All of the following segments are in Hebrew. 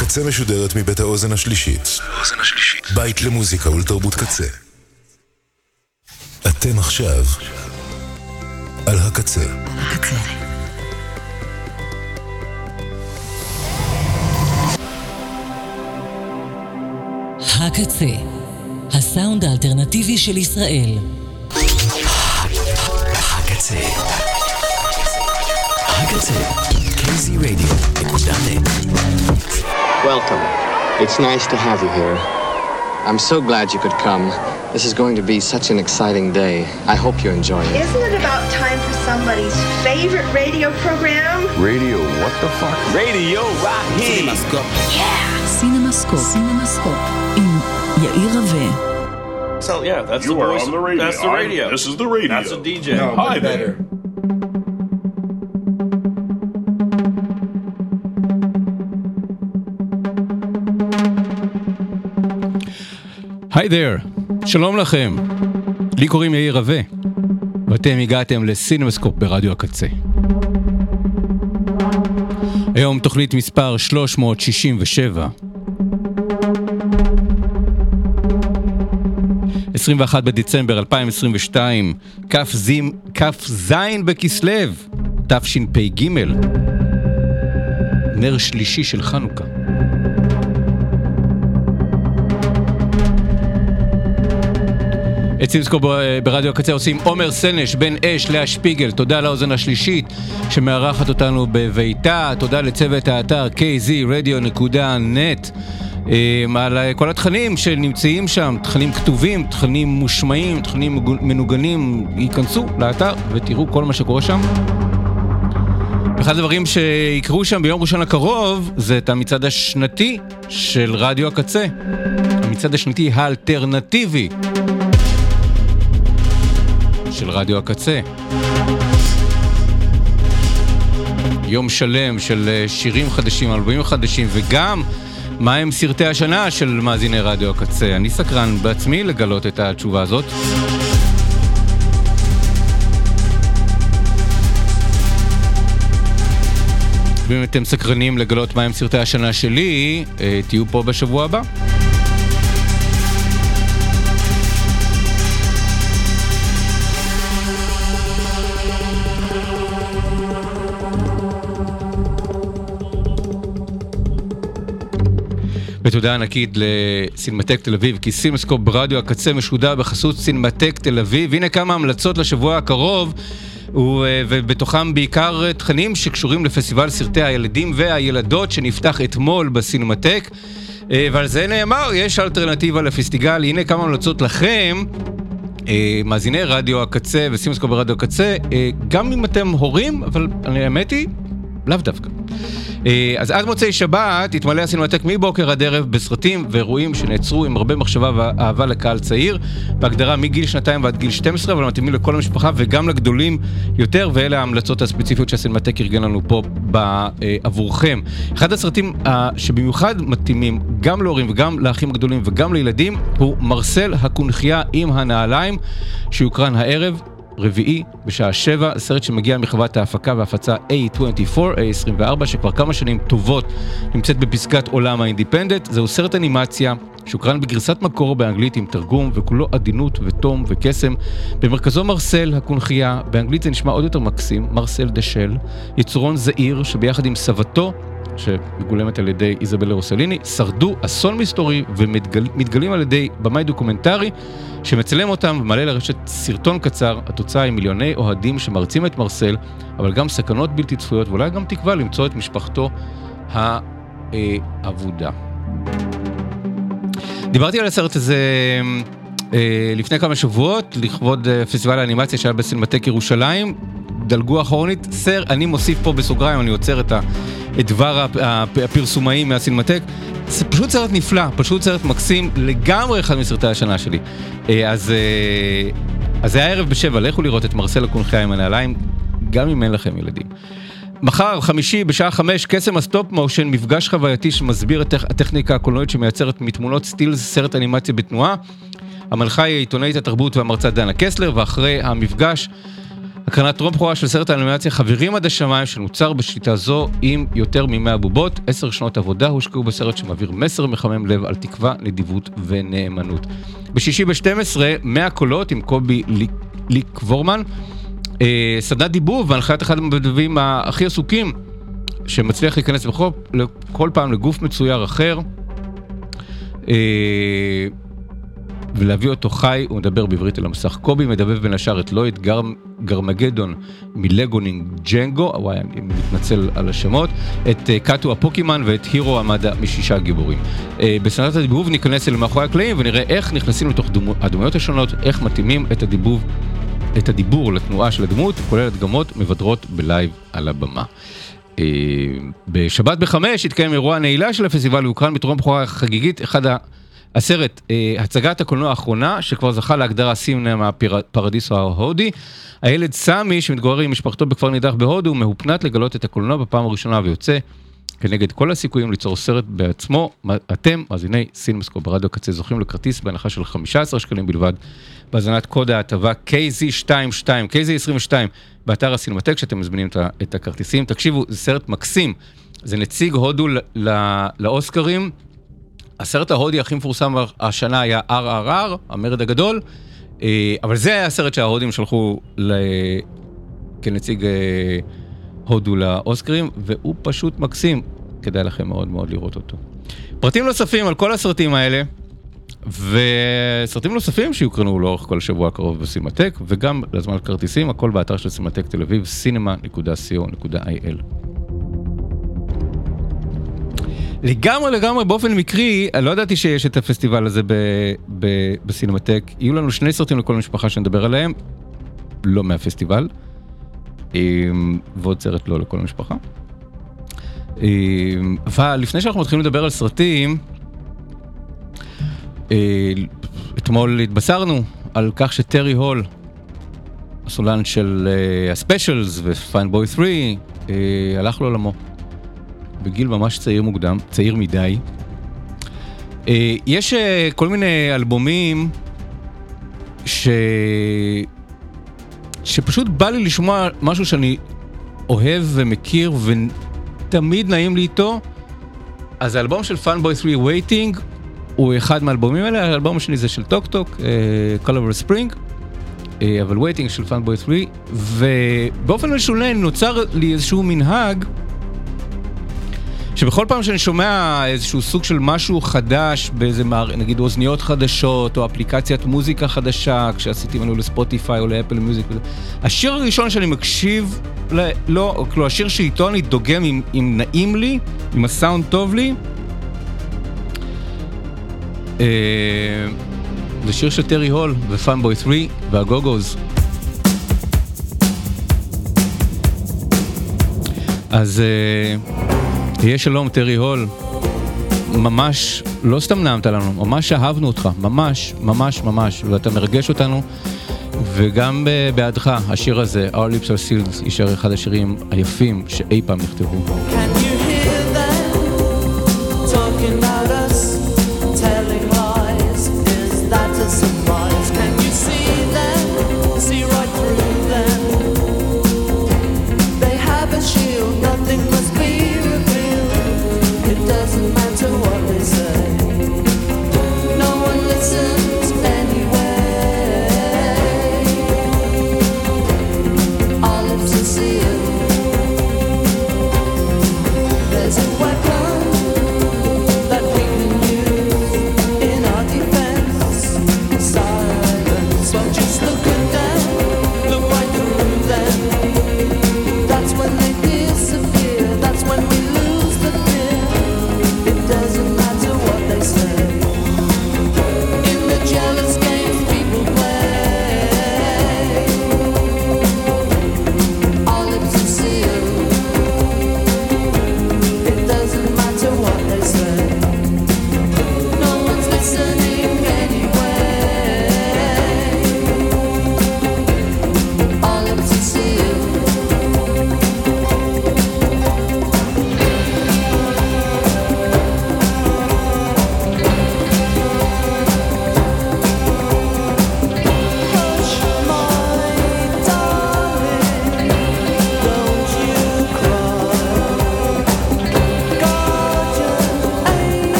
הקצה משודרת מבית האוזן השלישית. בית למוזיקה ולתרבות קצה. אתם עכשיו על הקצה. הקצה, הסאונד האלטרנטיבי של ישראל. הקצה. הקצה. easyradio.net. Welcome. It's nice to have you here. I'm so glad you could come. This is going to be such an exciting day. I hope you enjoy it. Isn't it about time for somebody's favorite radio program? Radio, what the fuck? Radio Rocky. Cinemascope. Yeah. Cinemascope. Cinemascope. In Yair Rave. So yeah, that's you the voice. on the radio. That's the radio. I, this is the radio. That's a DJ. No, Hi better. היי there, שלום לכם. לי קוראים יאיר רווה, ואתם הגעתם לסינמסקופ ברדיו הקצה. היום תוכנית מספר 367. 21 בדצמבר 2022, כ"ז כ"ז בכסלו, תשפ"ג, נר שלישי של חנוכה. את סימסקו ב- ברדיו הקצה עושים עומר סנש, בן אש, לאה שפיגל, תודה לאוזן השלישית שמארחת אותנו בביתה, תודה לצוות האתר kzradio.net אמ, על אה, כל התכנים שנמצאים שם, תכנים כתובים, תכנים מושמעים, תכנים מנוגנים, ייכנסו לאתר ותראו כל מה שקורה שם. אחד הדברים שיקרו שם ביום ראשון הקרוב זה את המצעד השנתי של רדיו הקצה. המצעד השנתי האלטרנטיבי של רדיו הקצה. יום שלם של אה, שירים חדשים, אלבומים חדשים, וגם מהם סרטי השנה של מאזיני רדיו הקצה. אני סקרן בעצמי לגלות את התשובה הזאת. ואם אתם סקרנים לגלות מהם סרטי השנה שלי, אה, תהיו פה בשבוע הבא. ותודה ענקית לסינמטק תל אביב, כי סינמסקופ ברדיו הקצה משודר בחסות סינמטק תל אביב. הנה כמה המלצות לשבוע הקרוב, ובתוכם בעיקר תכנים שקשורים לפסטיבל סרטי הילדים והילדות שנפתח אתמול בסינמטק. אה, ועל זה נאמר, יש אלטרנטיבה לפסטיגל, הנה כמה המלצות לכם. אה, מאזיני רדיו הקצה וסימסקו ברדיו הקצה, אה, גם אם אתם הורים, אבל האמת היא, לאו דווקא. אה, אז עד מוצאי שבת התמלא הסינמטק מבוקר עד ערב בסרטים ואירועים שנעצרו עם הרבה מחשבה ואהבה לקהל צעיר, בהגדרה מגיל שנתיים ועד גיל 12, אבל מתאימים לכל המשפחה וגם לגדולים יותר, ואלה ההמלצות הספציפיות שהסינמטק ארגן לנו פה אה, עבורכם. אחד הסרטים אה, שבמיוחד מתאימים גם להורים וגם לאחים הגדולים וגם לילדים, הוא מרסל הקונכייה עם הנעליים, שיוקרן הערב. רביעי בשעה שבע, סרט שמגיע מחברת ההפקה וההפצה A24, A24, שכבר כמה שנים טובות נמצאת בפסגת עולם האינדיפנדנט. זהו סרט אנימציה שהוקרן בגרסת מקור באנגלית עם תרגום וכולו עדינות ותום וקסם. במרכזו מרסל הקונכייה, באנגלית זה נשמע עוד יותר מקסים, Marcel the shell, יצורון זעיר שביחד עם סבתו שמגולמת על ידי איזבלה רוסליני, שרדו אסון מסתורי ומתגלים על ידי במאי דוקומנטרי שמצלם אותם ומעלה לרשת סרטון קצר, התוצאה היא מיליוני אוהדים שמעריצים את מרסל, אבל גם סכנות בלתי צפויות ואולי גם תקווה למצוא את משפחתו האבודה. דיברתי על הסרט הזה אה, לפני כמה שבועות, לכבוד אה, פסטיבל האנימציה שהיה בסינמטק ירושלים. דלגו אחורנית, סר, אני מוסיף פה בסוגריים, אני עוצר את, את דבר הפ, הפ, הפרסומאי מהסינמטק. זה פשוט סרט נפלא, פשוט סרט מקסים, לגמרי אחד מסרטי השנה שלי. אה, אז, אה, אז זה היה ערב בשבע, לכו לראות את מרסל הקונחייה עם הנעליים, גם אם אין לכם ילדים. מחר, חמישי, בשעה חמש, קסם ה stop motion, מפגש חווייתי שמסביר את הטכ- הטכניקה הקולנועית שמייצרת מתמונות סטילס סרט אנימציה בתנועה. המנחה היא עיתונאית התרבות והמרצה דנה קסלר, ואחרי המפגש הקרנת טרום בכורה של סרט האנימציה חברים עד השמיים שנוצר בשיטה זו עם יותר מ-100 בובות, עשר שנות עבודה הושקעו בסרט שמעביר מסר מחמם לב על תקווה, נדיבות ונאמנות. בשישי ב-12, 100 קולות עם קובי ליק וורמן, אה, סדנת דיבוב והנחיית אחד המדבים הכי עסוקים שמצליח להיכנס בכל, כל פעם לגוף מצויר אחר. אה, ולהביא אותו חי, הוא מדבר בעברית על המסך. קובי מדבב בין השאר את לואיד גר, גרמגדון מלגונינג ג'נגו, וואי, אני מתנצל על השמות, את uh, קאטו הפוקימן ואת הירו עמדה משישה גיבורים. Uh, בסדנת הדיבוב ניכנס אל מאחורי הקלעים ונראה איך נכנסים לתוך דמו, הדמויות השונות, איך מתאימים את הדיבוב, את הדיבור לתנועה של הדמות, כולל הדגמות מבדרות ב live על הבמה. Uh, בשבת בחמש יתקיים אירוע נעילה של הפסטיבל, ויוקרן בטרום בכורה חגיגית, אחד ה... הסרט, אה, הצגת הקולנוע האחרונה, שכבר זכה להגדרה סינמה פרדיסו ההודי. הילד סמי, שמתגורר עם משפחתו בכפר נידח בהודו, מהופנט לגלות את הקולנוע בפעם הראשונה ויוצא כנגד כל הסיכויים ליצור סרט בעצמו. אתם, מאזיני סינמסקופ ברדיו הקצה, זוכים לכרטיס בהנחה של 15 שקלים בלבד, בהזנת קוד ההטבה KZ22, KZ22, באתר הסינמטק, שאתם מזמינים את הכרטיסים. תקשיבו, זה סרט מקסים. זה נציג הודו לאוסקרים. הסרט ההודי הכי מפורסם השנה היה RRR, המרד הגדול, אה, אבל זה היה הסרט שההודים שלחו ל... כנציג אה, הודו לאוסקרים, והוא פשוט מקסים, כדאי לכם מאוד מאוד לראות אותו. פרטים נוספים על כל הסרטים האלה, וסרטים נוספים שיוקרנו לאורך כל השבוע הקרוב בסינמטק, וגם לזמן כרטיסים, הכל באתר של סינמטק תל אביב, cinema.co.il. לגמרי לגמרי באופן מקרי, לא ידעתי שיש את הפסטיבל הזה ב, ב, בסינמטק. יהיו לנו שני סרטים לכל משפחה שנדבר עליהם, לא מהפסטיבל, ועוד סרט לא לכל המשפחה. אבל לפני שאנחנו מתחילים לדבר על סרטים, אתמול התבשרנו על כך שטרי הול, הסולן של הספיישלס ופיין בוי 3, הלך לעולמו. בגיל ממש צעיר מוקדם, צעיר מדי. אה, יש אה, כל מיני אלבומים ש... שפשוט בא לי לשמוע משהו שאני אוהב ומכיר ותמיד נעים לי איתו. אז האלבום של Fun Boy 3 Waiting הוא אחד מהאלבומים האלה, האלבום השני זה של Talk Talk, Spring, uh, אבל Waiting של Fun Boy 3, ובאופן משונה נוצר לי איזשהו מנהג שבכל פעם שאני שומע איזשהו סוג של משהו חדש באיזה מער... נגיד אוזניות חדשות או אפליקציית מוזיקה חדשה כשעשיתי מנוי לספוטיפיי או ל Apple Music השיר הראשון שאני מקשיב ל... לא, כאילו השיר שאיתו אני דוגם אם, אם נעים לי, אם הסאונד טוב לי אה... זה שיר של טרי הול ופאנבוי 3 והגוגוז. אז אה... תהיה שלום, טרי הול. ממש, לא סתם נעמת לנו, ממש אהבנו אותך, ממש, ממש, ממש, ואתה מרגש אותנו. וגם בעדך, השיר הזה, Our Lips are Sealed, יישאר אחד השירים היפים שאי פעם נכתבו.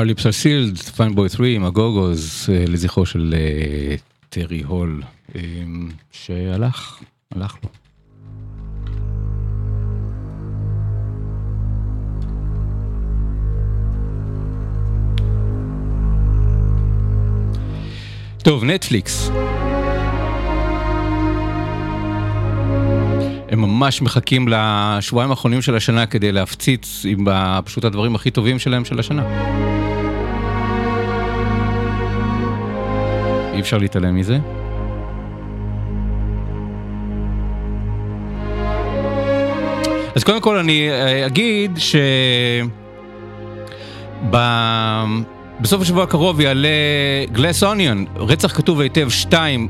Our lips are sealed, Fine Boy 3 עם הגוגוז לזכרו של אה, טרי הול אה, שהלך, הלך לו. טוב, נטפליקס. הם ממש מחכים לשבועיים האחרונים של השנה כדי להפציץ עם פשוט הדברים הכי טובים שלהם של השנה. אי אפשר להתעלם מזה. אז קודם כל אני אה, אגיד ש... ב- בסוף השבוע הקרוב יעלה גלס אוניון, רצח כתוב היטב 2,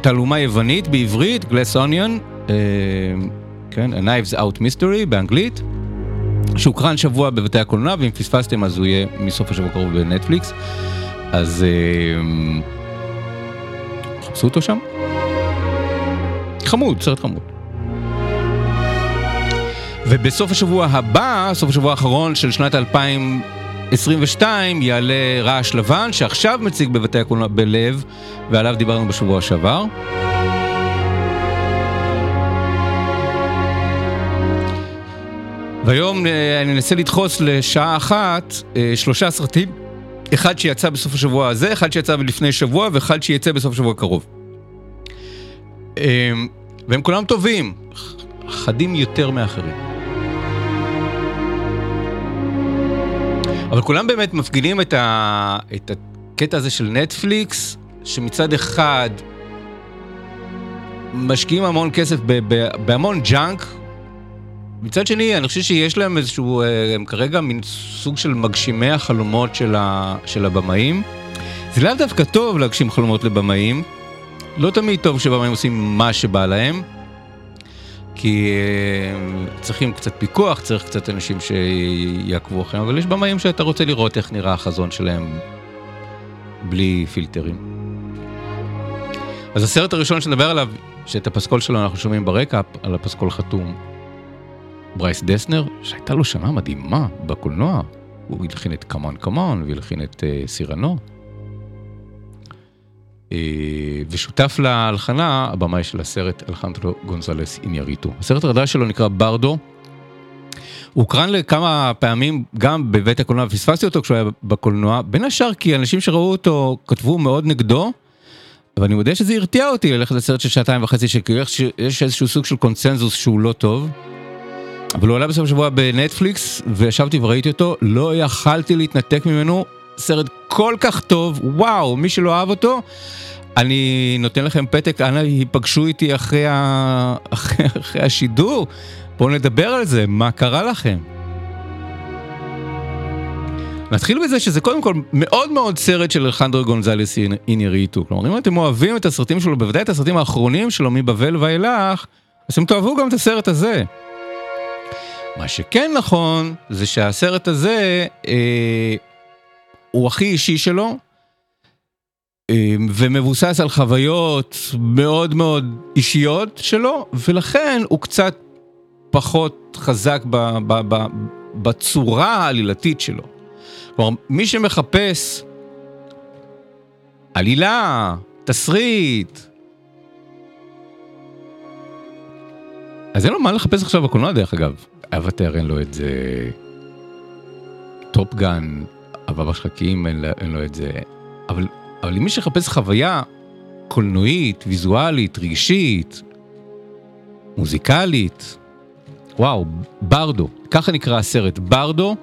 תעלומה יוונית בעברית, גלס אוניון, אה, כן, A Knives Out Mystery באנגלית, שהוקרן שבוע בבתי הקולנוע, ואם פספסתם אז הוא יהיה מסוף השבוע הקרוב בנטפליקס, אז אה, חפשו אותו שם. חמוד, סרט חמוד. ובסוף השבוע הבא, סוף השבוע האחרון של שנת 2022, יעלה רעש לבן, שעכשיו מציג בבתי הקולנוע בלב, ועליו דיברנו בשבוע שעבר. והיום אה, אני אנסה לדחוס לשעה אחת אה, שלושה סרטים, אחד שיצא בסוף השבוע הזה, אחד שיצא לפני שבוע ואחד שיצא בסוף השבוע הקרוב. אה, והם כולם טובים, חדים יותר מאחרים. אבל כולם באמת מפגינים את, ה... את הקטע הזה של נטפליקס, שמצד אחד משקיעים המון כסף ב... ב... בהמון junk, מצד שני, אני חושב שיש להם איזשהו, אה, הם כרגע מין סוג של מגשימי החלומות של, ה... של הבמאים. זה לאו דווקא טוב להגשים חלומות לבמאים, לא תמיד טוב שבמאים עושים מה שבא להם. כי אה, צריכים קצת פיקוח, צריך קצת אנשים שיעקבו אחריהם, אבל יש במאים שאתה רוצה לראות איך נראה החזון שלהם בלי פילטרים. אז הסרט הראשון שנדבר עליו, שאת הפסקול שלו אנחנו שומעים ברקע, על הפסקול חתום ברייס דסנר, שהייתה לו שנה מדהימה בקולנוע. הוא הלחין את C'mon C'mon והלחין את uh, סירנו. אה, ושותף להלחנה, הבמאי של הסרט, אלחנדרו גונזלס אינייריטו. הסרט החדש שלו נקרא ברדו. הוא הוקרן לכמה פעמים גם בבית הקולנוע, פספסתי אותו כשהוא היה בקולנוע, בין השאר כי אנשים שראו אותו כתבו מאוד נגדו, אבל אני מודה שזה הרתיע אותי ללכת לסרט של שעתיים וחצי, שכאילו יש איזשהו סוג של קונצנזוס שהוא לא טוב. אבל הוא עלה בסוף השבוע בנטפליקס, וישבתי וראיתי אותו, לא יכלתי להתנתק ממנו, סרט כל כך טוב, וואו, מי שלא אהב אותו, אני נותן לכם פתק, אנא היפגשו איתי אחרי, ה... אחרי, אחרי השידור, בואו נדבר על זה, מה קרה לכם? נתחיל בזה שזה קודם כל מאוד מאוד סרט של אלחנדרו גונזלס אינייריטו. כלומר, אם אתם אוהבים את הסרטים שלו, בוודאי את הסרטים האחרונים שלו מבבל ואילך, אז אתם תאהבו גם את הסרט הזה. מה שכן נכון, זה שהסרט הזה אה, הוא הכי אישי שלו, אה, ומבוסס על חוויות מאוד מאוד אישיות שלו, ולכן הוא קצת פחות חזק ב, ב, ב, בצורה העלילתית שלו. כלומר, מי שמחפש עלילה, תסריט, אז אין לו מה לחפש עכשיו בקולנוע דרך אגב. אבטר אין לו את זה, טופגן, הבבא שחקים אין, אין לו את זה, אבל, אבל למי שחפש חוויה קולנועית, ויזואלית, רגשית, מוזיקלית, וואו, ברדו, ככה נקרא הסרט, ברדו,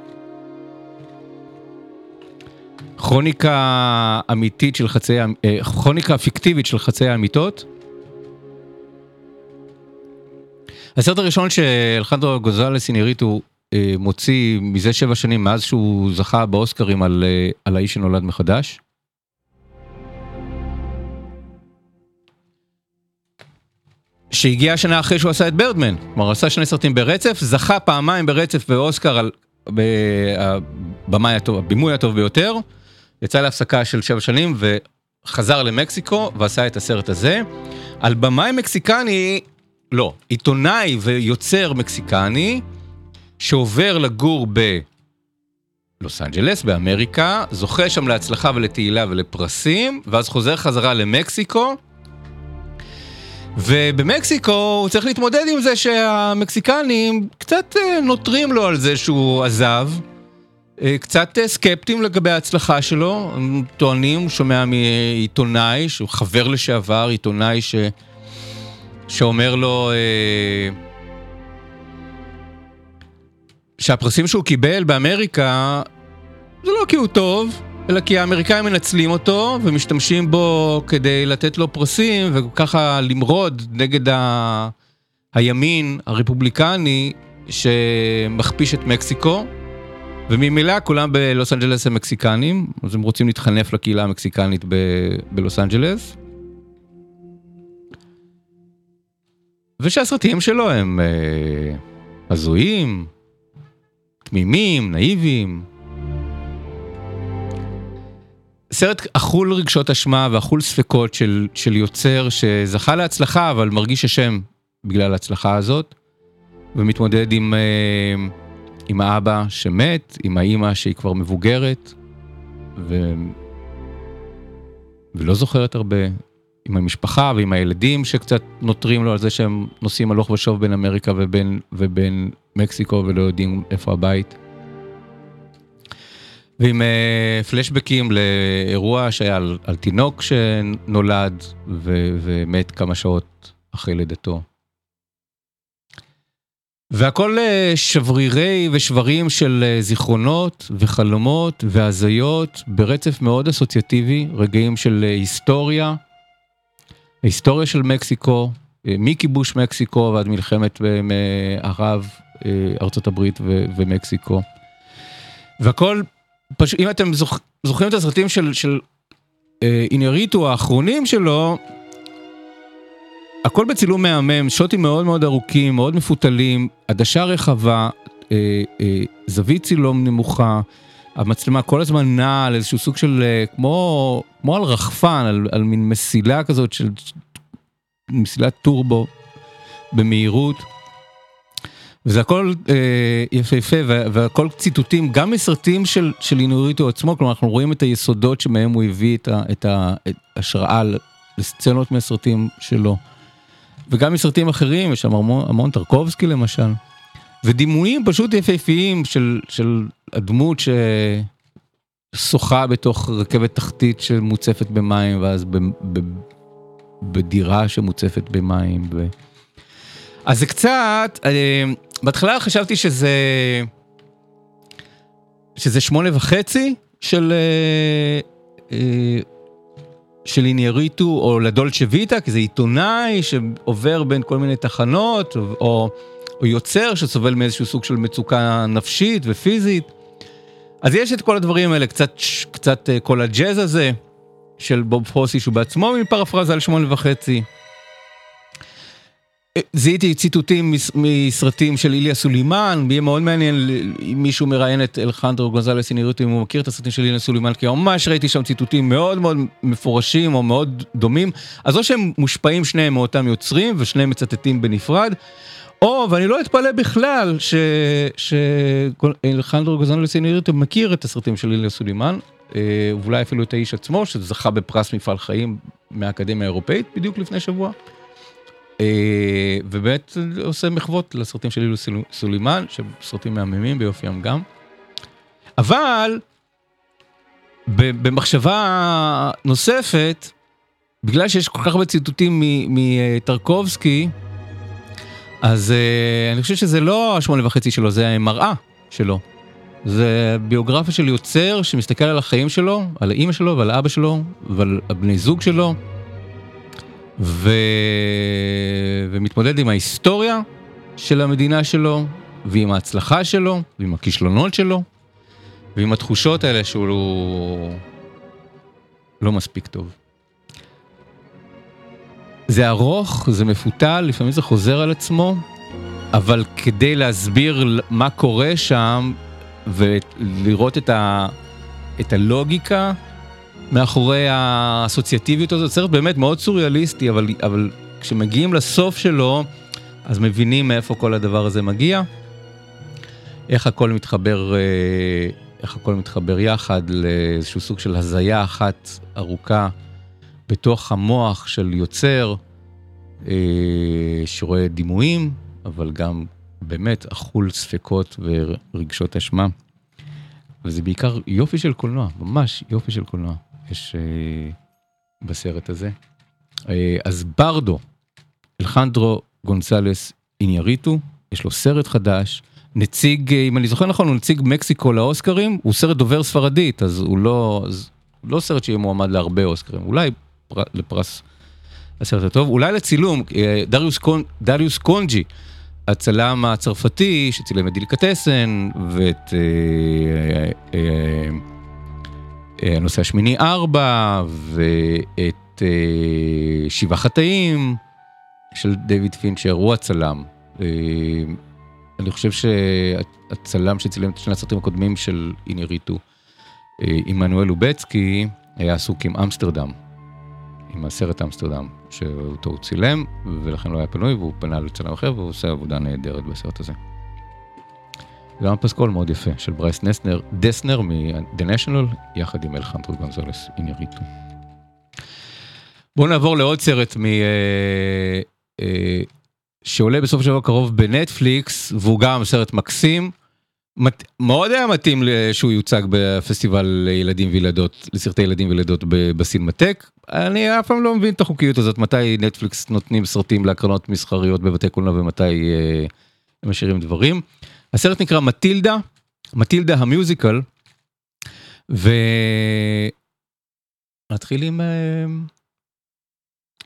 כרוניקה אמיתית של חצי, כרוניקה פיקטיבית של חצי האמיתות. הסרט הראשון שאלחנדרו גוזלס איניריטו אה, מוציא מזה שבע שנים מאז שהוא זכה באוסקרים על, אה, על האיש שנולד מחדש. שהגיע השנה אחרי שהוא עשה את ברדמן, כלומר עשה שני סרטים ברצף, זכה פעמיים ברצף באוסקר על הבמאי הטוב, הבימוי הטוב ביותר, יצא להפסקה של שבע שנים וחזר למקסיקו ועשה את הסרט הזה. על במאי מקסיקני לא, עיתונאי ויוצר מקסיקני שעובר לגור בלוס אנג'לס באמריקה, זוכה שם להצלחה ולתהילה ולפרסים, ואז חוזר חזרה למקסיקו. ובמקסיקו הוא צריך להתמודד עם זה שהמקסיקנים קצת אה, נוטרים לו על זה שהוא עזב. אה, קצת אה, סקפטיים לגבי ההצלחה שלו, טוענים, הוא שומע מעיתונאי, שהוא חבר לשעבר, עיתונאי ש... שאומר לו אה, שהפרסים שהוא קיבל באמריקה זה לא כי הוא טוב, אלא כי האמריקאים מנצלים אותו ומשתמשים בו כדי לתת לו פרסים וככה למרוד נגד ה... הימין הרפובליקני שמכפיש את מקסיקו. וממילא כולם בלוס אנג'לס הם מקסיקנים, אז הם רוצים להתחנף לקהילה המקסיקנית ב- בלוס אנג'לס. ושהסרטים שלו הם אה, הזויים, תמימים, נאיביים. סרט אכול רגשות אשמה ואכול ספקות של, של יוצר שזכה להצלחה אבל מרגיש אשם בגלל ההצלחה הזאת ומתמודד עם, אה, עם האבא שמת, עם האימא שהיא כבר מבוגרת ו... ולא זוכרת הרבה, עם המשפחה ועם הילדים שקצת נותרים לו על זה שהם נוסעים הלוך ושוב בין אמריקה ובין, ובין מקסיקו ולא יודעים איפה הבית. ועם uh, פלשבקים לאירוע שהיה על, על תינוק שנולד ו, ומת כמה שעות אחרי לידתו. והכל uh, שברירי ושברים של uh, זיכרונות וחלומות והזיות ברצף מאוד אסוציאטיבי, רגעים של uh, היסטוריה, ההיסטוריה של מקסיקו, uh, מכיבוש מקסיקו ועד מלחמת uh, ערב, uh, ארצות הברית ו- ומקסיקו. והכל פשוט, אם אתם זוכ, זוכרים את הסרטים של, של אה, איניריטו האחרונים שלו, הכל בצילום מהמם, שוטים מאוד מאוד ארוכים, מאוד מפותלים, עדשה רחבה, אה, אה, זווית צילום נמוכה, המצלמה כל הזמן נעה על איזשהו סוג של, אה, כמו, כמו על רחפן, על, על מין מסילה כזאת של מסילת טורבו במהירות. וזה הכל אה, יפהפה והכל ציטוטים גם מסרטים של, של אינוריטו עצמו, כלומר אנחנו רואים את היסודות שמהם הוא הביא את, ה, את ההשראה לסצנות מהסרטים שלו. וגם מסרטים אחרים, יש שם המון, המון טרקובסקי למשל. ודימויים פשוט יפהפיים של, של הדמות ששוחה בתוך רכבת תחתית שמוצפת במים ואז ב, ב, בדירה שמוצפת במים. ו... אז זה קצת, אה, בהתחלה חשבתי שזה, שזה שמונה וחצי של, אה, אה, של אינייריטו או לדולצ'ה ויטה, כי זה עיתונאי שעובר בין כל מיני תחנות, או, או יוצר שסובל מאיזשהו סוג של מצוקה נפשית ופיזית. אז יש את כל הדברים האלה, קצת, קצת כל הג'אז הזה של בוב פרוסי, שהוא בעצמו מפרפרזה על שמונה וחצי. זיהיתי ציטוטים מסרטים של איליה סולימן, יהיה מאוד מעניין אם מישהו מראיין את אלחנדרו גונזלס אינירוטו, אם הוא מכיר את הסרטים של איליה סולימן, כי ממש ראיתי שם ציטוטים מאוד מאוד מפורשים או מאוד דומים, אז או שהם מושפעים שניהם מאותם יוצרים ושניהם מצטטים בנפרד, או, ואני לא אתפלא בכלל, שאלחנדרו גונזלס אינירוטו מכיר את הסרטים של איליה סולימן, אה, ואולי אפילו את האיש עצמו, שזכה בפרס מפעל חיים מהאקדמיה האירופאית בדיוק לפני שבוע. אה, ובאמת עושה מחוות לסרטים של אילו סולימן, שהם סרטים מהממים ביופיים גם. אבל במחשבה נוספת, בגלל שיש כל כך הרבה ציטוטים מטרקובסקי, אז uh, אני חושב שזה לא השמונה וחצי שלו, זה המראה שלו. זה ביוגרפיה של יוצר שמסתכל על החיים שלו, על האימא שלו ועל אבא שלו ועל הבני זוג שלו. ו... ומתמודד עם ההיסטוריה של המדינה שלו, ועם ההצלחה שלו, ועם הכישלונות שלו, ועם התחושות האלה שהוא לא מספיק טוב. זה ארוך, זה מפותל, לפעמים זה חוזר על עצמו, אבל כדי להסביר מה קורה שם ולראות את, ה... את הלוגיקה מאחורי האסוציאטיביות הזאת, סרט באמת מאוד סוריאליסטי, אבל, אבל כשמגיעים לסוף שלו, אז מבינים מאיפה כל הדבר הזה מגיע, איך הכל מתחבר אה, איך הכל מתחבר יחד לאיזשהו סוג של הזיה אחת ארוכה בתוך המוח של יוצר, אה, שרואה דימויים, אבל גם באמת אכול ספקות ורגשות אשמה. וזה בעיקר יופי של קולנוע, ממש יופי של קולנוע יש אה, בסרט הזה. אה, אז ברדו, אלחנדרו גונסלס איניאריטו, יש לו סרט חדש, נציג, אה, אם אני זוכר נכון, הוא נציג מקסיקו לאוסקרים, הוא סרט דובר ספרדית, אז הוא לא, אז לא סרט שיהיה מועמד להרבה אוסקרים, אולי פר, לפרס. הסרט הטוב, אולי לצילום, אה, דריוס, קונ, דריוס קונג'י, הצלם הצרפתי שצילם את דיליקטסן ואת אה, אה, אה, אה, הנושא השמיני ארבע ואת אה, שבעה חטאים של דיוויד פינצ'ר, הוא הצלם. אני חושב שהצלם שצילם את שני הסרטים הקודמים של איניריטו, עמנואל לובצקי, היה עסוק עם אמסטרדם, עם הסרט אמסטרדם, שאותו הוא צילם, ולכן לא היה פנוי, והוא פנה לצלם אחר, והוא עושה עבודה נהדרת בסרט הזה. גם פסקול מאוד יפה של ברייס נסנר, דסנר מ-The National, יחד עם אלחנדרו גונזולס איניריטו. בואו נעבור לעוד סרט מ... אה, אה, שעולה בסוף השבוע הקרוב בנטפליקס, והוא גם סרט מקסים. מת, מאוד היה מתאים שהוא יוצג בפסטיבל לילדים וילדות, לסרטי ילדים וילדות בסינמטק. אני אף פעם לא מבין את החוקיות הזאת, מתי נטפליקס נותנים סרטים להקרנות מסחריות בבתי קולנוע ומתי אה, הם משאירים דברים. הסרט נקרא מטילדה, מטילדה המיוזיקל, ונתחיל עם, אה,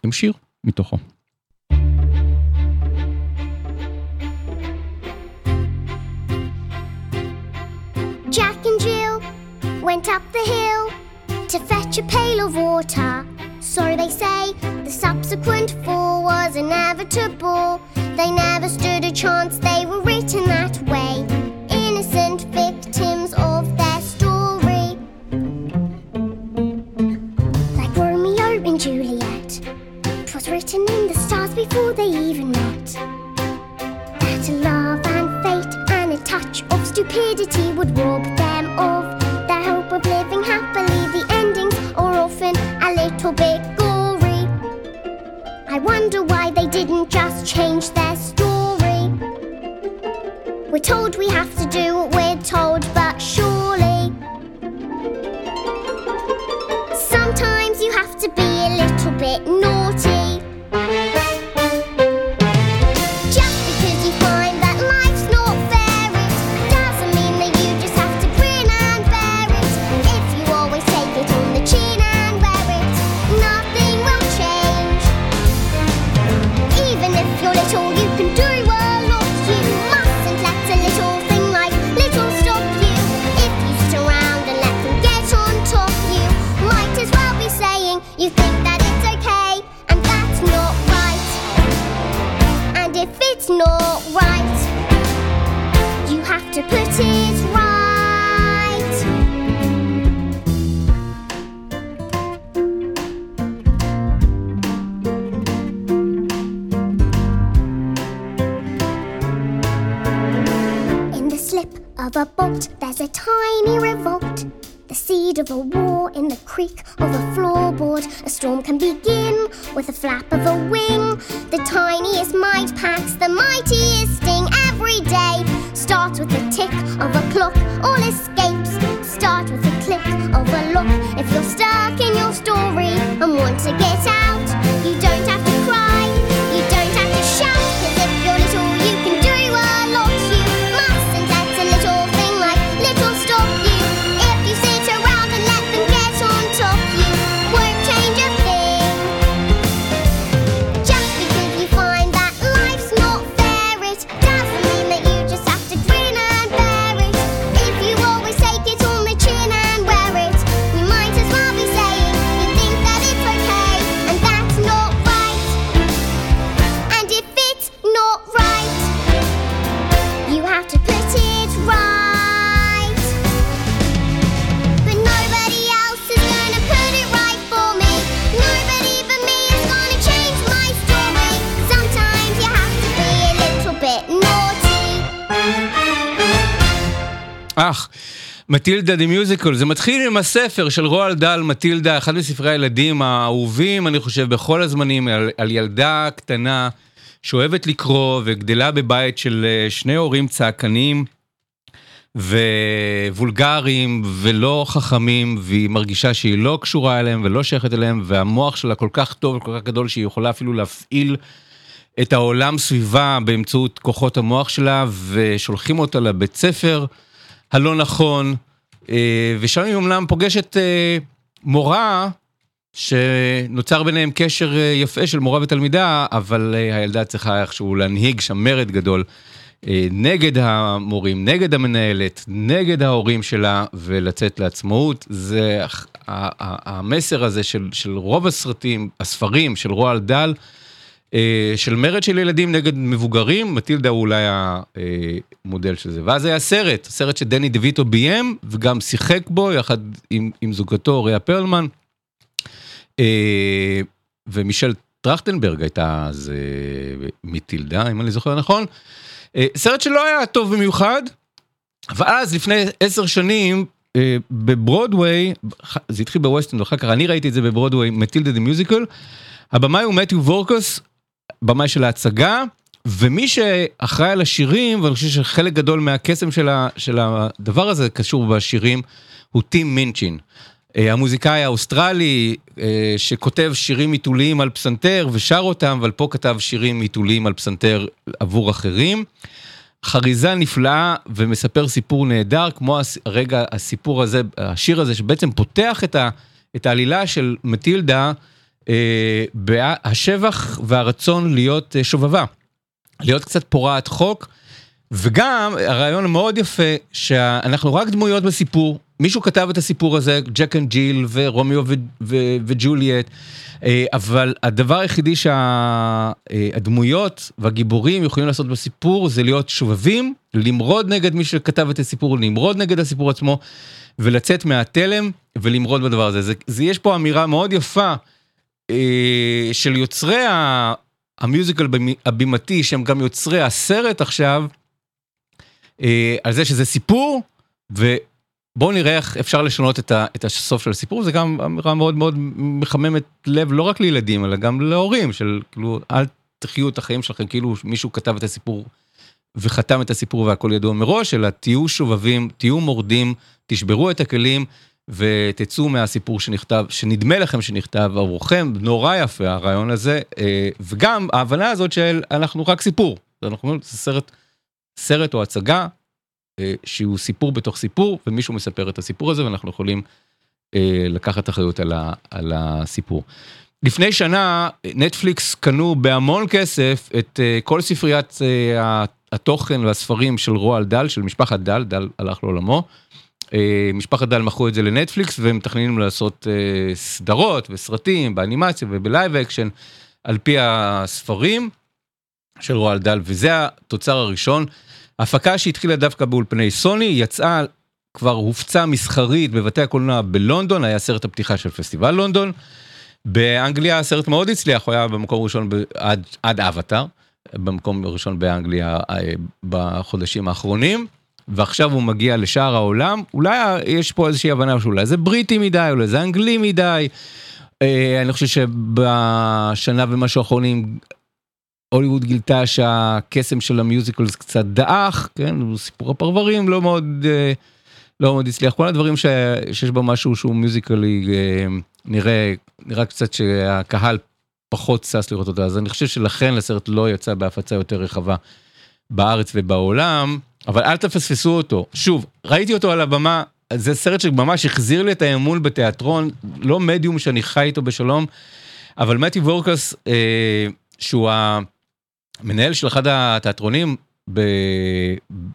עם שיר מתוכו. Went up the hill to fetch a pail of water. So they say the subsequent fall was inevitable. They never stood a chance, they were written that way. Innocent victims of their story. Like Romeo and Juliet. 'Twas written in the stars before they even met. That love and fate and a touch of stupidity would rob them of a little bit gory. I wonder why they didn't just change their story. We're told we have to do what we're of a bolt, there's a tiny revolt. The seed of a war in the creak of a floorboard. A storm can begin with a flap of a wing. The tiniest mite packs the mightiest sting every day. Starts with the tick of a clock, all escapes. Start with the click of a lock. If you're stuck in your story and want to get אך, מטילדה דה מיוזיקל, זה מתחיל עם הספר של רועל דל, מטילדה, אחד מספרי הילדים האהובים, אני חושב, בכל הזמנים, על, על ילדה קטנה שאוהבת לקרוא וגדלה בבית של אה, שני הורים צעקנים ווולגריים ולא חכמים, והיא מרגישה שהיא לא קשורה אליהם ולא שייכת אליהם, והמוח שלה כל כך טוב וכל כך גדול שהיא יכולה אפילו להפעיל את העולם סביבה באמצעות כוחות המוח שלה, ושולחים אותה לבית ספר. הלא נכון, אה, ושם היא אומנם פוגשת אה, מורה שנוצר ביניהם קשר אה, יפה של מורה ותלמידה, אבל הילדה צריכה איכשהו להנהיג שם מרד גדול נגד המורים, נגד המנהלת, נגד ההורים שלה, ולצאת לעצמאות. זה המסר הזה של, של רוב הסרטים, הספרים של רועל דל. אה, של מרד של ילדים נגד מבוגרים, מטילדה הוא אולי המודל של זה. ואז היה סרט, סרט שדני דויטו ביים וגם שיחק בו יחד עם, עם זוגתו ריאה פרלמן. אה, ומישל טרכטנברג הייתה אז אה, מטילדה, אם אני זוכר נכון. סרט שלא היה טוב במיוחד, ואז לפני עשר שנים בברודוויי, זה התחיל בווסטון ואחר כך אני ראיתי את זה בברודוויי, מטילדה דה מיוזיקל. הבמאי הוא מתיו וורקוס, במאי של ההצגה, ומי שאחראי על השירים, ואני חושב שחלק גדול מהקסם של, ה, של הדבר הזה קשור בשירים, הוא טים מינצ'ין. אה, המוזיקאי האוסטרלי אה, שכותב שירים היתוליים על פסנתר ושר אותם, אבל פה כתב שירים היתוליים על פסנתר עבור אחרים. חריזה נפלאה ומספר סיפור נהדר, כמו הרגע, הסיפור הזה, השיר הזה, שבעצם פותח את, ה, את העלילה של מטילדה. אה, השבח והרצון להיות אה, שובבה, להיות קצת פורעת חוק, וגם הרעיון המאוד יפה שאנחנו רק דמויות בסיפור, מישהו כתב את הסיפור הזה, Jack and Jill ורומיו וג'וליאט, אה, אבל הדבר היחידי שהדמויות והגיבורים יכולים לעשות בסיפור זה להיות שובבים, למרוד נגד מי שכתב את הסיפור, למרוד נגד הסיפור עצמו, ולצאת מהתלם ולמרוד בדבר הזה. זה, זה יש פה אמירה מאוד יפה. אה, של יוצרי המיוזיקל הבימתי, שהם גם יוצרי הסרט עכשיו, אה, על זה שזה סיפור, ובואו נראה איך אפשר לשנות את, הסוף של הסיפור, זה גם אמירה מאוד מאוד מחממת לב, לא רק לילדים, אלא גם להורים, של כאילו, אל תחיו את החיים שלכם כאילו מישהו כתב את הסיפור וחתם את הסיפור והכל ידוע מראש, אלא תהיו שובבים, תהיו מורדים, תשברו את הכלים. ותצאו מהסיפור שנכתב, שנדמה לכם שנכתב עבורכם, נורא יפה הרעיון הזה, אה, וגם ההבנה הזאת של אנחנו רק סיפור, אנחנו אומרים, זה סרט, סרט או הצגה, אה, שהוא סיפור בתוך סיפור, ומישהו מספר את הסיפור הזה, ואנחנו יכולים אה, לקחת אחריות על, ה, על הסיפור. לפני שנה נטפליקס קנו בהמון כסף את כל ספריית התוכן והספרים של רועל דל, של משפחת דל, דל הלך לעולמו. אה, משפחת דל מכרו את זה לנטפליקס והם מתכננים לעשות אה, סדרות וסרטים באנימציה וב live action על פי הספרים של רועל דל וזה התוצר הראשון. הפקה שהתחילה דווקא באולפני סוני יצאה כבר הופצה מסחרית בבתי הקולנוע בלונדון היה סרט הפתיחה של פסטיבל לונדון. באנגליה הסרט מאוד הצליח הוא היה במקום ראשון עד, עד אבטאר במקום ראשון באנגליה אה, בחודשים האחרונים. ועכשיו הוא מגיע לשאר העולם, אולי יש פה איזושהי הבנה שאולי זה בריטי מדי, אולי זה אנגלי מדי. אה, אני חושב שבשנה ומשהו האחרונים הוליווד גילתה שהקסם של המיוזיקלס קצת דעך, כן, סיפור הפרברים לא מאוד, אה, לא מאוד הצליח, כל הדברים ש, שיש בו משהו שהוא מיוזיקלי אה, נראה, נראה קצת שהקהל פחות שש לראות אותו, אז אני חושב שלכן הסרט לא יצא בהפצה יותר רחבה בארץ ובעולם. אבל אל תפספסו אותו. שוב, ראיתי אותו על הבמה, זה סרט שממש החזיר לי את האמון בתיאטרון, לא מדיום שאני חי איתו בשלום, אבל מתי וורקס, אה, שהוא המנהל של אחד התיאטרונים, ב...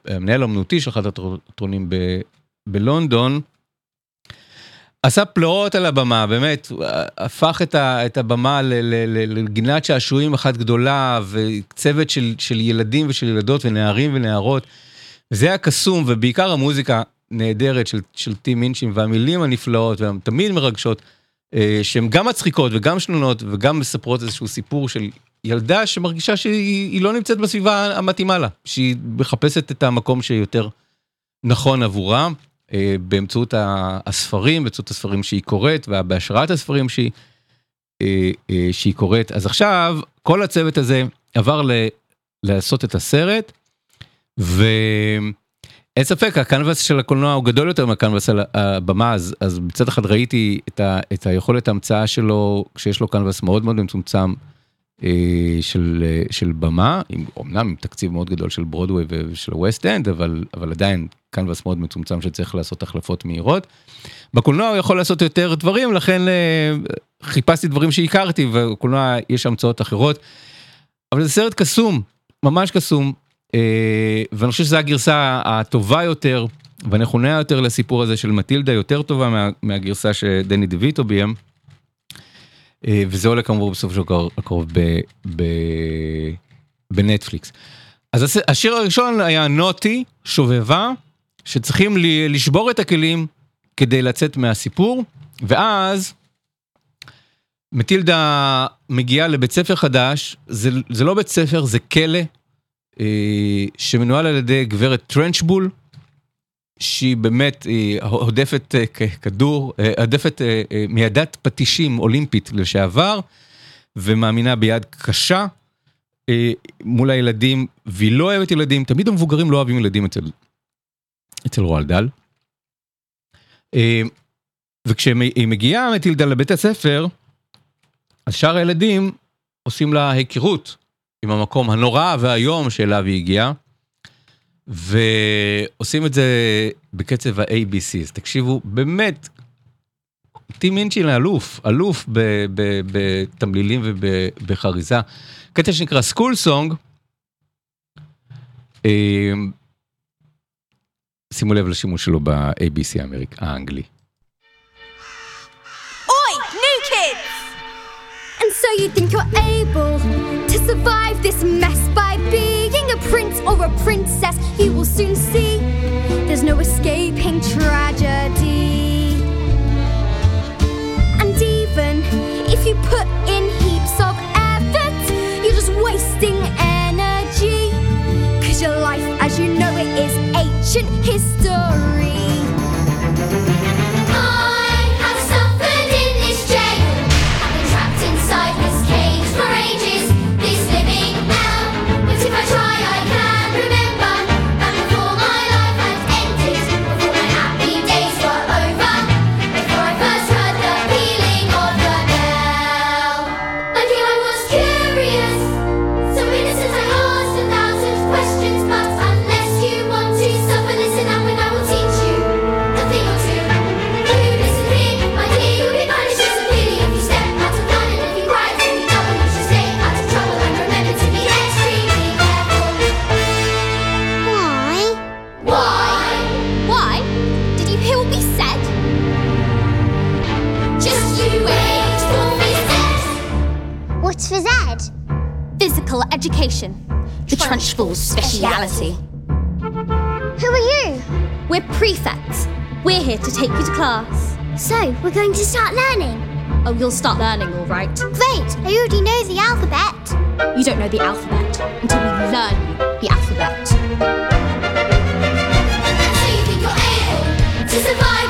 המנהל האמנותי של אחד התיאטרונים ב... בלונדון, עשה פלאות על הבמה, באמת, הפך את, ה, את הבמה לגינת שעשועים אחת גדולה, וצוות של, של ילדים ושל ילדות ונערים ונערות. וזה היה קסום, ובעיקר המוזיקה נהדרת של, של טים מינצ'ים, והמילים הנפלאות, והן תמיד מרגשות, אה, שהן גם מצחיקות וגם שנונות, וגם מספרות איזשהו סיפור של ילדה שמרגישה שהיא לא נמצאת בסביבה המתאימה לה, שהיא מחפשת את המקום שיותר נכון עבורה. אה, באמצעות הספרים, באמצעות הספרים שהיא קוראת, ובהשראת הספרים שהיא, אה, אה, שהיא קוראת. אז עכשיו, כל הצוות הזה עבר ל, לעשות את הסרט, ואין ספק, הקנבס של הקולנוע הוא גדול יותר מהקנבס על הבמה, אז, אז מצד אחד ראיתי את, ה, את היכולת ההמצאה שלו, כשיש לו קנבס מאוד מאוד מצומצם. אה, של, של במה, עם, אומנם עם תקציב מאוד גדול של ברודווי ושל ווסט אנד, אבל, אבל עדיין קנבס מאוד מצומצם שצריך לעשות החלפות מהירות. בקולנוע הוא יכול לעשות יותר דברים, לכן אה, חיפשתי דברים שהכרתי, ובקולנוע יש המצאות אחרות. אבל זה סרט קסום, ממש קסום, ואני חושב שזו הגרסה הטובה יותר והנכונה יותר לסיפור הזה של מטילדה, יותר טובה מה, מהגרסה שדני דויטו ביים. אה, וזה עולה כמובן בסוף של הקרוב בנטפליקס. אז השיר הראשון היה נוטי, שובבה, שצריכים לשבור את הכלים כדי לצאת מהסיפור, ואז מטילדה מגיעה לבית ספר חדש, זה, זה לא בית ספר, זה כלא, אה, שמנוהל על ידי גברת טרנצ'בול, שהיא באמת היא הודפת אה, כדור, אה, הודפת אה, אה, מיידת פטישים אולימפית לשעבר, ומאמינה ביד קשה אה, מול הילדים, והיא לא אוהבת ילדים, תמיד המבוגרים לא אוהבים ילדים אצל, אצל רועל דל. אה, וכשהיא מגיעה מטילדה לבית הספר, אז שאר הילדים עושים לה היכרות עם המקום הנורא והאיום שאליו היא הגיעה. ועושים את זה בקצב ה-ABC, אז תקשיבו, באמת, טים מינצ'ין אלוף, אלוף בתמלילים ובחריזה. קטע שנקרא סקול סונג, אה, שימו לב לשימוש שלו ב-ABC האנגלי. New kids! And so you think you're able survive this mess by being a prince or a princess? You will soon see there's no escaping tragedy. And even if you put in heaps of effort, you're just wasting energy. Cause your life as you know it is ancient history. Education. The Trunchbull's speciality. Who are you? We're prefects. We're here to take you to class. So, we're going to start learning. Oh, you'll start learning, all right. Great, I already know the alphabet. You don't know the alphabet until we learn the alphabet. And so you think you're able to survive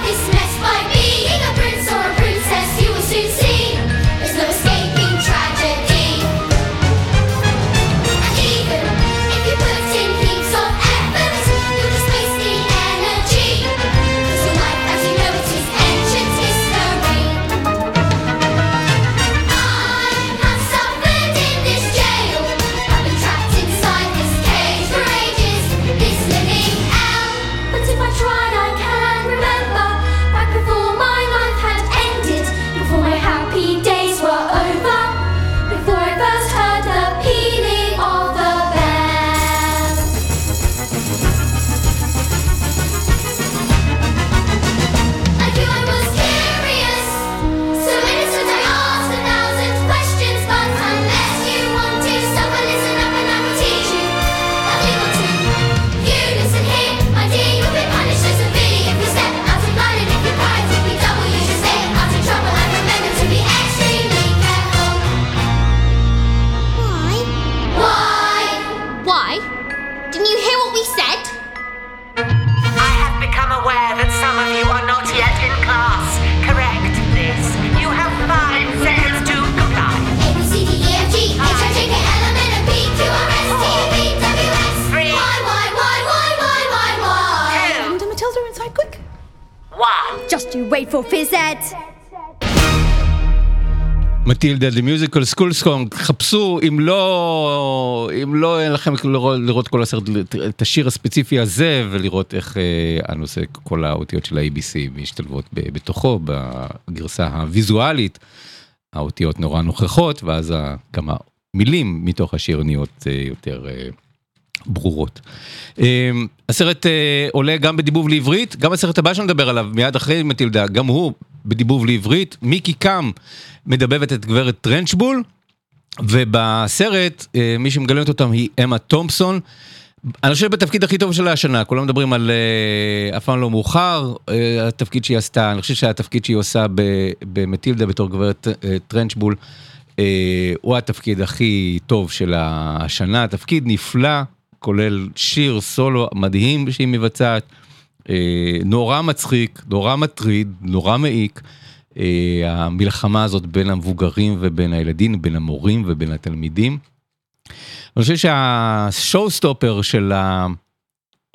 Wait for ed. מטילדה, The Musical School Song, חפשו, אם לא, אם לא אין לכם לראות, לראות כל הסרט, את השיר הספציפי הזה, ולראות איך אה, הנושא, כל האותיות של ה-ABC משתלבות ב- בתוכו, בגרסה הוויזואלית, האותיות נורא נוכחות, ואז גם המילים מתוך השיר נהיות אה, יותר אה, ברורות. אה, הסרט אה, עולה גם בדיבוב לעברית, גם הסרט הבא שנדבר עליו, מיד אחרי מטילדה, גם הוא בדיבוב לעברית, מיקי קאם מדבבת את גברת טרנצ'בול, ובסרט אה, מי שמגלמת אותם היא אמה תומפסון. אני חושב בתפקיד הכי טוב שלה השנה, כולם מדברים על אה, אף פעם לא מאוחר, התפקיד שהיא עשתה, אני חושב שהתפקיד שהיא עושה במטילדה בתור גברת טרנצ'בול, הוא התפקיד הכי טוב של השנה, תפקיד נפלא, כולל שיר סולו מדהים שהיא מבצעת, אה, נורא מצחיק, נורא מטריד, נורא מעיק. אה, המלחמה הזאת בין המבוגרים ובין הילדים, בין המורים ובין התלמידים. אני חושב שהשואו סטופר של, ה...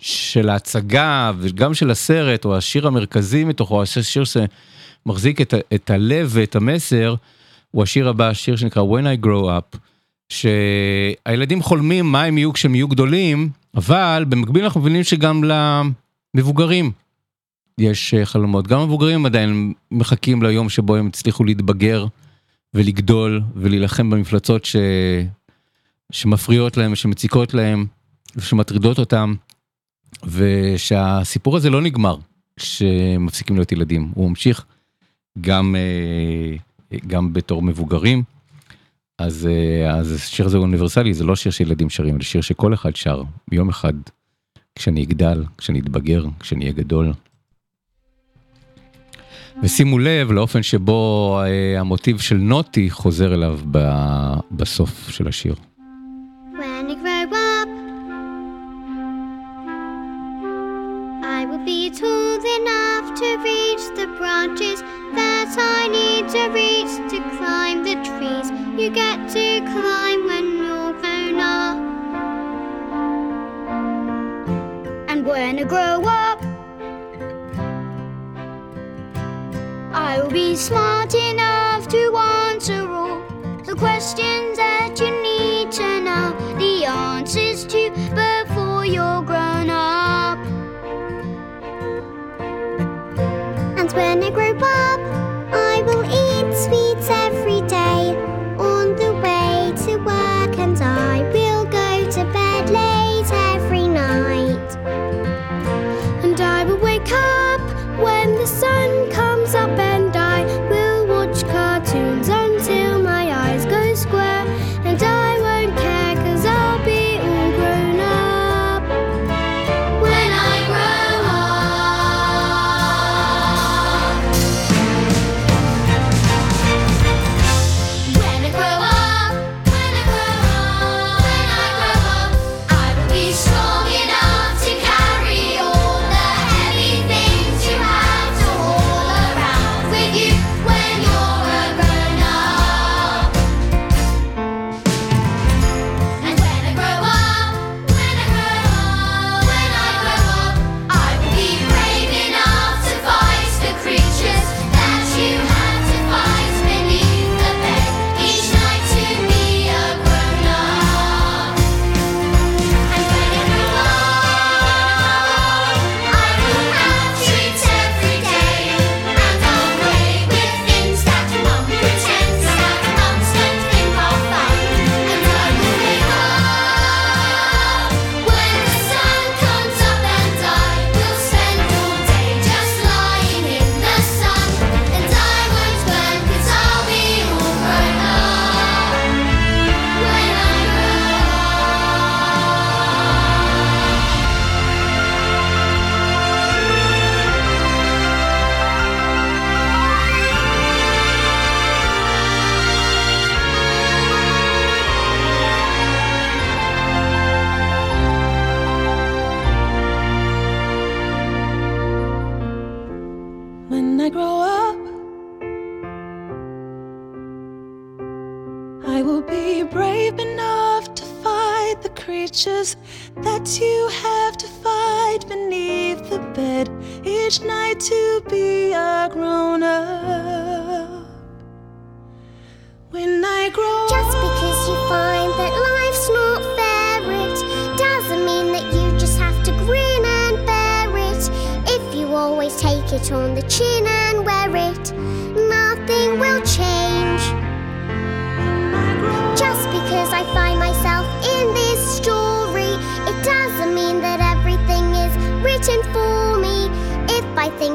של ההצגה וגם של הסרט, או השיר המרכזי מתוכו, השיר שמחזיק את, ה... את הלב ואת המסר, הוא השיר הבא, השיר שנקרא When I Grow Up, שהילדים חולמים מה הם יהיו כשהם יהיו גדולים, אבל במקביל אנחנו מבינים שגם למבוגרים יש אה, חלומות. גם המבוגרים עדיין מחכים ליום שבו הם הצליחו להתבגר ולגדול ולהילחם במפלצות ש... שמפריעות להם, שמציקות להם ושמטרידות אותם, ושהסיפור הזה לא נגמר כשמפסיקים להיות ילדים, הוא ממשיך גם, אה, גם בתור מבוגרים. אז, אה, אז השיר הזה הוא אוניברסלי, זה לא שיר שילדים שרים, זה שיר שכל אחד שר ביום אחד, כשאני אגדל, כשאני אתבגר, כשאני אהיה גדול. ושימו לב לאופן שבו אה, המוטיב של נוטי חוזר אליו בסוף של השיר. You get to climb when you're grown up. And when I grow up, I will be smart enough to answer all the questions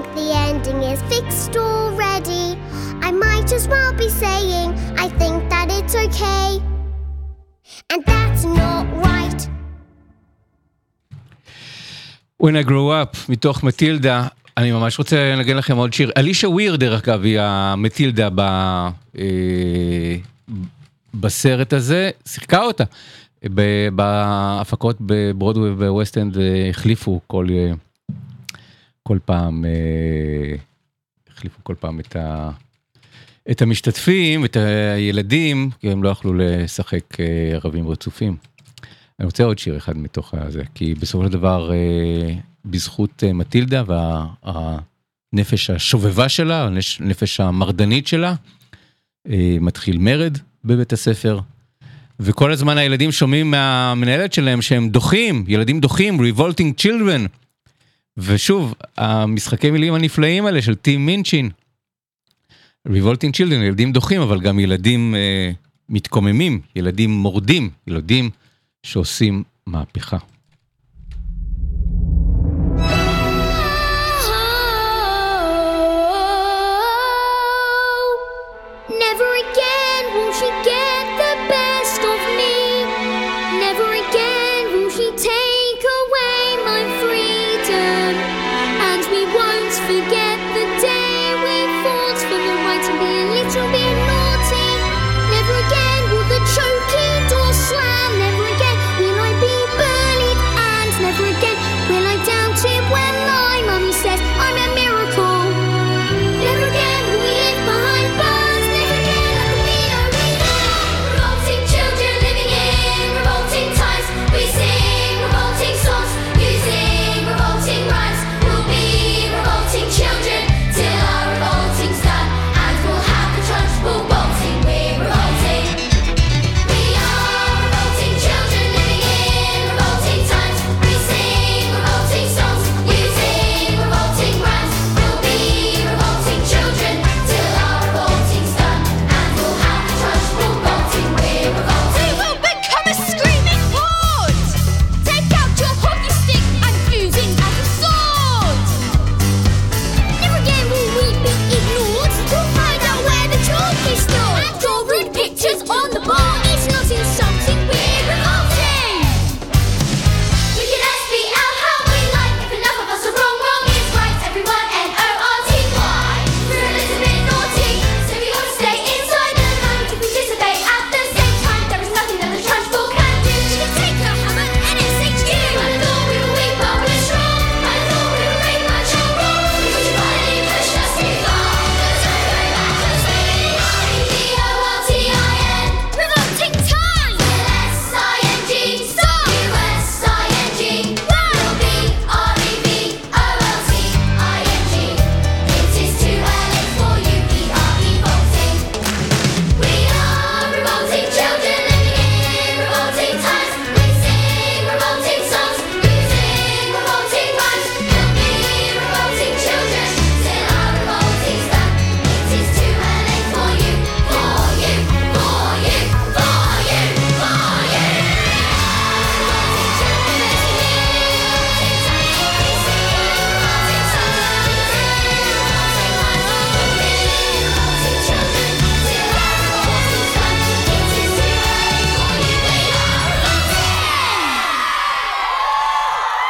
think the ending is fixed already. I might as well be saying, I think that it's okay. And that's not right. When I grew up, מתוך מטילדה, אני ממש רוצה לנגן לכם עוד שיר. אלישה וויר, דרך אגב, היא המטילדה ב... אה, בסרט הזה, שיחקה אותה. בהפקות בברודווי ובווסט אנד החליפו כל... אה, כל פעם, אה, החליפו כל פעם את, ה, את המשתתפים, את הילדים, כי הם לא יכלו לשחק אה, ערבים רצופים. אני רוצה עוד שיר אחד מתוך הזה, כי בסופו של דבר, אה, בזכות מטילדה והנפש וה, השובבה שלה, הנפש המרדנית שלה, מתחיל מרד בבית הספר. וכל הזמן הילדים שומעים מהמנהלת שלהם שהם דוחים, ילדים דוחים, revolting children. ושוב, המשחקי מילים הנפלאים האלה של טים מינצ'ין, ריבולטינג צ'ילדון ילדים דוחים, אבל גם ילדים אה, מתקוממים, ילדים מורדים, ילדים שעושים מהפכה.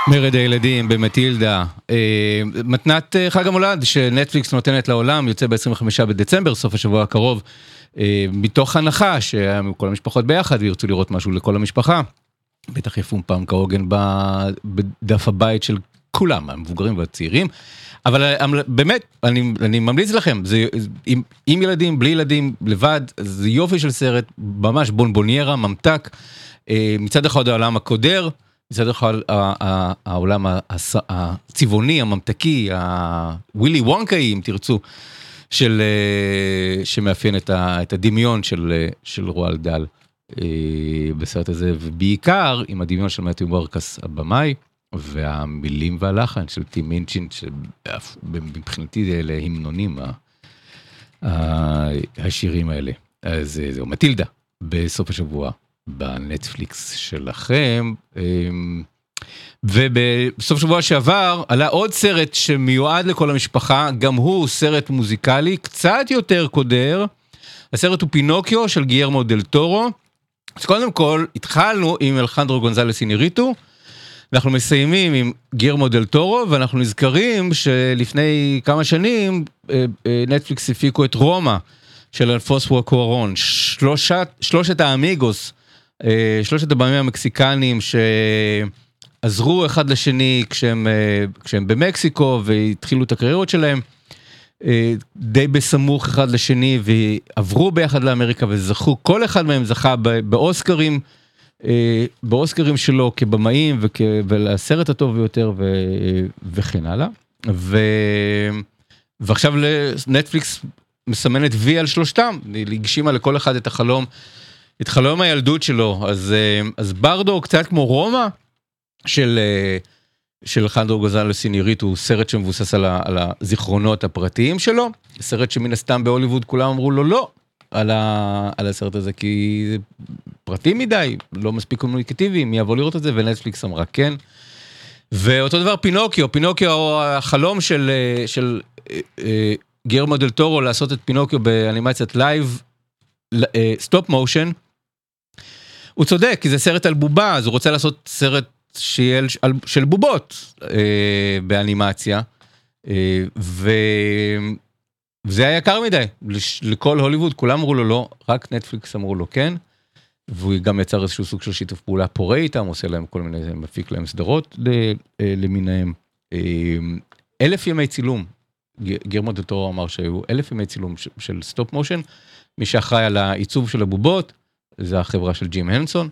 מרד הילדים במטילדה, אה, מתנת אה, חג המולד שנטפליקס נותנת לעולם, יוצא ב-25 בדצמבר, סוף השבוע הקרוב, אה, מתוך הנחה שכל המשפחות ביחד וירצו לראות משהו לכל המשפחה. בטח יפום פעם כהוגן בדף הבית של כולם, המבוגרים והצעירים. אבל באמת, אני, אני ממליץ לכם, זה, עם, עם ילדים, בלי ילדים, לבד, זה יופי של סרט, ממש בונבוניירה, ממתק. מצד אחד העולם הקודר. מצד אחד העולם הצבעוני, הממתקי, הווילי וונקאי, אם תרצו, של, אה, שמאפיין את, ה, את הדמיון של, אה, של רועל דל אה, בסרט הזה, ובעיקר עם הדמיון של מתיו מרקס הבמאי, והמילים והלחן של טים מינצ'ין, שמבחינתי אלה המנונים, השירים האלה. אז זהו, מטילדה, בסוף השבוע בנטפליקס שלכם. אמ, ובסוף שבוע שעבר עלה עוד סרט שמיועד לכל המשפחה, גם הוא סרט מוזיקלי, קצת יותר קודר. הסרט הוא פינוקיו של גיירמו דל טורו. אז קודם כל, התחלנו עם אלחנדרו גונזלס איניריטו, אנחנו מסיימים עם גיירמו דל טורו, ואנחנו נזכרים שלפני כמה שנים אה, אה, נטפליקס הפיקו את רומא של אלפוס וואקורון, שלושת, שלושת האמיגוס, שלושת הבמים המקסיקנים שעזרו אחד לשני כשהם, אה, כשהם במקסיקו והתחילו את הקריירות שלהם. אה, די בסמוך אחד לשני ועברו ביחד לאמריקה וזכו, כל אחד מהם זכה באוסקרים, אה, באוסקרים שלו כבמאים וכ... ולסרט הטוב ביותר ו... וכן הלאה. ו... ועכשיו נטפליקס מסמנת וי על שלושתם, היא הגשימה לכל אחד את החלום, את חלום הילדות שלו, אז, אה, אז ברדו קצת כמו רומא של, אה, של חנדרו גוזלס אינירית, הוא סרט שמבוסס על, ה, על הזיכרונות הפרטיים שלו, סרט שמן הסתם בהוליווד כולם אמרו לו לא על, ה, על הסרט הזה, כי זה פרטי מדי, לא מספיק קומוניקטיבי, מי יבוא לראות את זה, ונטפליקס אמרה כן. ואותו דבר פינוקיו, פינוקיו החלום של, אה, של גרמו דל טורו לעשות את פינוקיו באנימציית live, stop motion. הוא צודק, כי זה סרט על בובה, אז הוא רוצה לעשות סרט על- של בובות אה, באנימציה. אה, ו... וזה היה יקר מדי, לש- לכל הוליווד, כולם אמרו לו לא, רק נטפליקס אמרו לו כן. והוא גם יצר איזשהו סוג של שיתוף פעולה פורה איתם, עושה להם כל מיני, מפיק להם סדרות אה, למיניהם. אה, אלף ימי צילום, ג- גרמו דה טורו אמר שהיו אלף ימי צילום של stop motion, מי שאחראי על העיצוב של הבובות, זה החברה של ג'ים הנסון.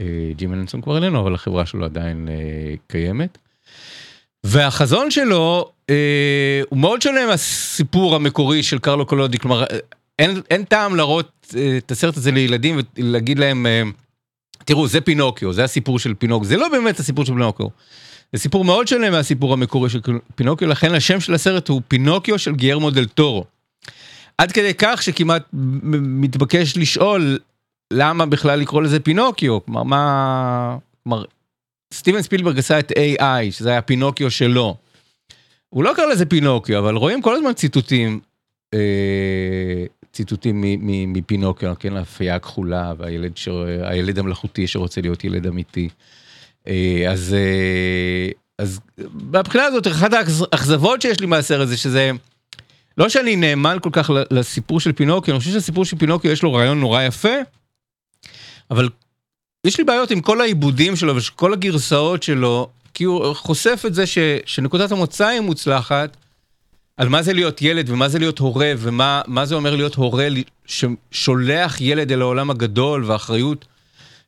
אה, ג'ים הנסון כבר איננו, אבל החברה שלו עדיין אה, קיימת. והחזון שלו אה, הוא מאוד שונה מהסיפור המקורי של קרלו קולודי, כלומר אין, אין טעם להראות את הסרט הזה לילדים ולהגיד להם, תראו זה פינוקיו, זה הסיפור של פינוקיו, זה לא באמת הסיפור של פינוקיו. זה סיפור מאוד שונה מהסיפור המקורי של פינוקיו, לכן השם של הסרט הוא פינוקיו של גיירמו דל טורו. עד כדי כך שכמעט מתבקש לשאול למה בכלל לקרוא לזה פינוקיו, כלומר מה... כלומר, סטיבן ספילברג עשה את AI, שזה היה פינוקיו שלו. הוא לא קרא לזה פינוקיו, אבל רואים כל הזמן ציטוטים, אה, ציטוטים מפינוקיו, כן, האפייה הכחולה והילד ש... הילד המלאכותי שרוצה להיות ילד אמיתי. אה, אז, אה, אז מהבחינה הזאת, אחת האכזבות שיש לי מהסרט הזה, שזה... לא שאני נאמן כל כך לסיפור של פינוקיו, אני חושב שהסיפור של פינוקיו יש לו רעיון נורא יפה, אבל יש לי בעיות עם כל העיבודים שלו וכל הגרסאות שלו, כי הוא חושף את זה ש, שנקודת המוצא היא מוצלחת, על מה זה להיות ילד ומה זה להיות הורה ומה מה זה אומר להיות הורה ששולח ילד אל העולם הגדול והאחריות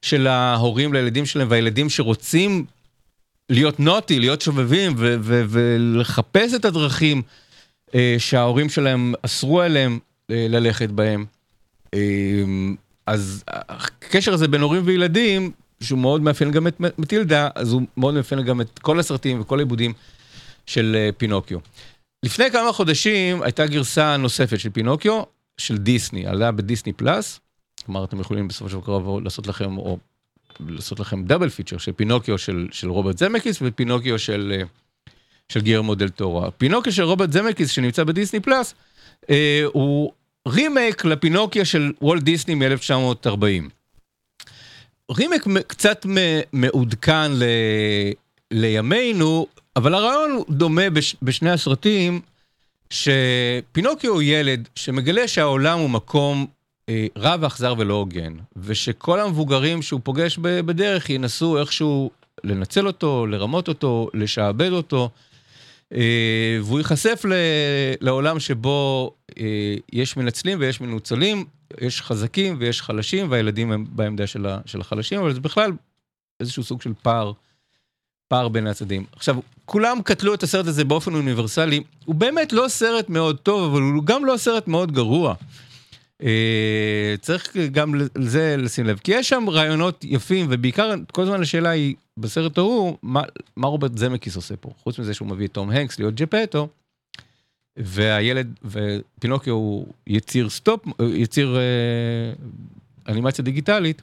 של ההורים לילדים שלהם והילדים שרוצים להיות נוטי, להיות שובבים ו- ו- ולחפש את הדרכים אה, שההורים שלהם אסרו עליהם אה, ללכת בהם. אה, אז הקשר הזה בין הורים וילדים, שהוא מאוד מאפיין גם את מטילדה, אז הוא מאוד מאפיין גם את כל הסרטים וכל העיבודים של אה, פינוקיו. לפני כמה חודשים הייתה גרסה נוספת של פינוקיו, של דיסני, עלה בדיסני פלאס, כלומר אתם יכולים בסופו של דבר לעשות לכם, או לעשות לכם double feature של פינוקיו של, של רוברט זמקיס ופינוקיו של, אה, של גיירמו דל טורו. פינוקיו של רוברט זמקיס שנמצא בדיסני פלאס, אה, הוא רימייק לפינוקיו של וולט דיסני מ-1940. רימייק קצת מעודכן ל... לימינו, אבל הרעיון דומה בש... בשני הסרטים, שפינוקיו הוא ילד שמגלה שהעולם הוא מקום אה, רע ואכזר ולא הוגן, ושכל המבוגרים שהוא פוגש בדרך ינסו איכשהו לנצל אותו, לרמות אותו, לשעבד אותו. אה, והוא ייחשף לעולם שבו אה, יש מנצלים ויש מנוצלים, יש חזקים ויש חלשים, והילדים הם בעמדה של החלשים, אבל זה בכלל איזשהו סוג של פער, פער בין הצדדים. עכשיו, כולם קטלו את הסרט הזה באופן אוניברסלי, הוא באמת לא סרט מאוד טוב, אבל הוא גם לא סרט מאוד גרוע. אה, צריך גם לזה לשים לב, כי יש שם רעיונות יפים, ובעיקר כל הזמן השאלה היא, בסרט ההוא, מה, מה רוברט זמקיס עושה פה? חוץ מזה שהוא מביא את תום הנקס להיות ג'פטו, והילד, ופינוקיו הוא יציר stop, יציר אה, אנימציה דיגיטלית.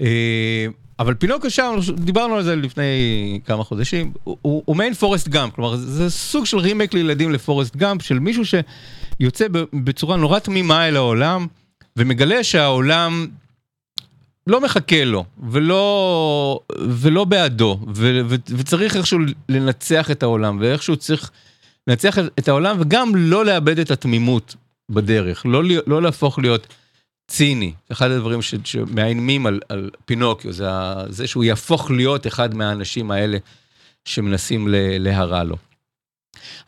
אה, אבל פינוקיו שם, דיברנו על זה לפני כמה חודשים, הוא, הוא, הוא מעין פורסט גאמפ, כלומר זה סוג של רימייק לילדים לפורסט גאמפ, של מישהו שיוצא בצורה נורא תמימה אל העולם, ומגלה שהעולם לא מחכה לו, ולא, ולא בעדו, ו, ו, וצריך איכשהו לנצח את העולם, ואיכשהו צריך לנצח את העולם, וגם לא לאבד את התמימות בדרך, לא, לא להפוך להיות... ציני, אחד הדברים שמאיימים על, על פינוקיו, זה, זה שהוא יהפוך להיות אחד מהאנשים האלה שמנסים להרע לו.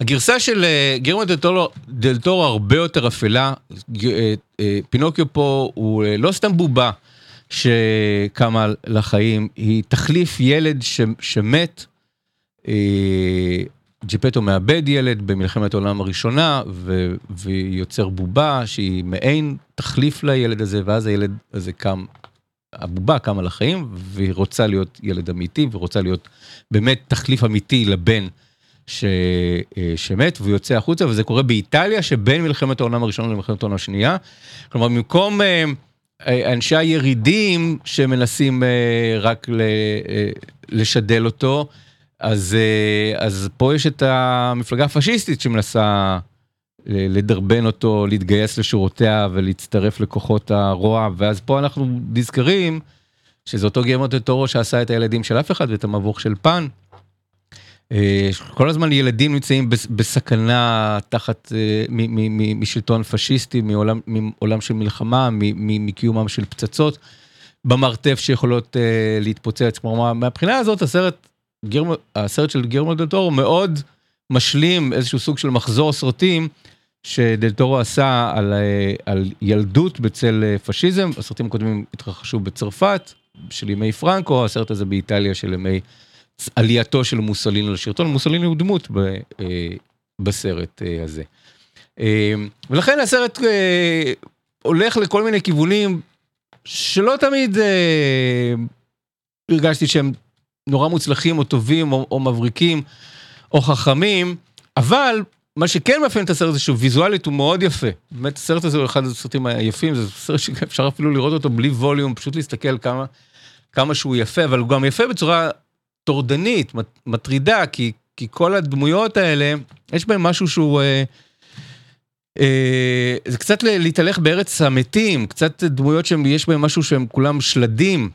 הגרסה של גרמן דל טורו, דל טורו הרבה יותר אפלה, פינוקיו פה הוא לא סתם בובה שקמה לחיים, היא תחליף ילד ש, שמת, ג'יפטו מאבד ילד במלחמת העולם הראשונה ו- ויוצר בובה שהיא מעין תחליף לילד הזה ואז הילד הזה קם, הבובה קמה לחיים והיא רוצה להיות ילד אמיתי ורוצה להיות באמת תחליף אמיתי לבן ש- שמת והוא יוצא החוצה וזה קורה באיטליה שבין מלחמת העולם הראשונה למלחמת העולם השנייה. כלומר במקום אנשי הירידים שמנסים רק לשדל אותו. אז, אז פה יש את המפלגה הפשיסטית שמנסה לדרבן אותו, להתגייס לשורותיה ולהצטרף לכוחות הרוע, ואז פה אנחנו נזכרים שזה אותו גרמון טורו שעשה את הילדים של אף אחד ואת המבוך של פן. כל הזמן ילדים נמצאים בסכנה תחת, משלטון פשיסטי, מעולם, מעולם של מלחמה, מקיומם של פצצות במרתף שיכולות להתפוצץ. כלומר, מהבחינה הזאת הסרט גרמ... הסרט של גרמו דל טורו מאוד משלים איזשהו סוג של מחזור סרטים שדל טורו עשה על, על ילדות בצל פשיזם, הסרטים הקודמים התרחשו בצרפת של ימי פרנקו, הסרט הזה באיטליה של ימי עלייתו של מוסוליני לשלטון, מוסוליני הוא דמות ב, בסרט הזה. ולכן הסרט הולך לכל מיני כיוונים שלא תמיד הרגשתי שהם נורא מוצלחים או טובים או, או מבריקים או חכמים, אבל מה שכן מאפיין את הסרט הזה שהוא ויזואלית הוא מאוד יפה. באמת הסרט הזה הוא אחד הסרטים היפים, זה סרט שאפשר אפילו לראות אותו בלי ווליום, פשוט להסתכל כמה, כמה שהוא יפה, אבל הוא גם יפה בצורה טורדנית, מטרידה, כי, כי כל הדמויות האלה, יש בהם משהו שהוא... אה, אה, זה קצת להתהלך בארץ המתים, קצת דמויות שיש בהם משהו שהם כולם שלדים.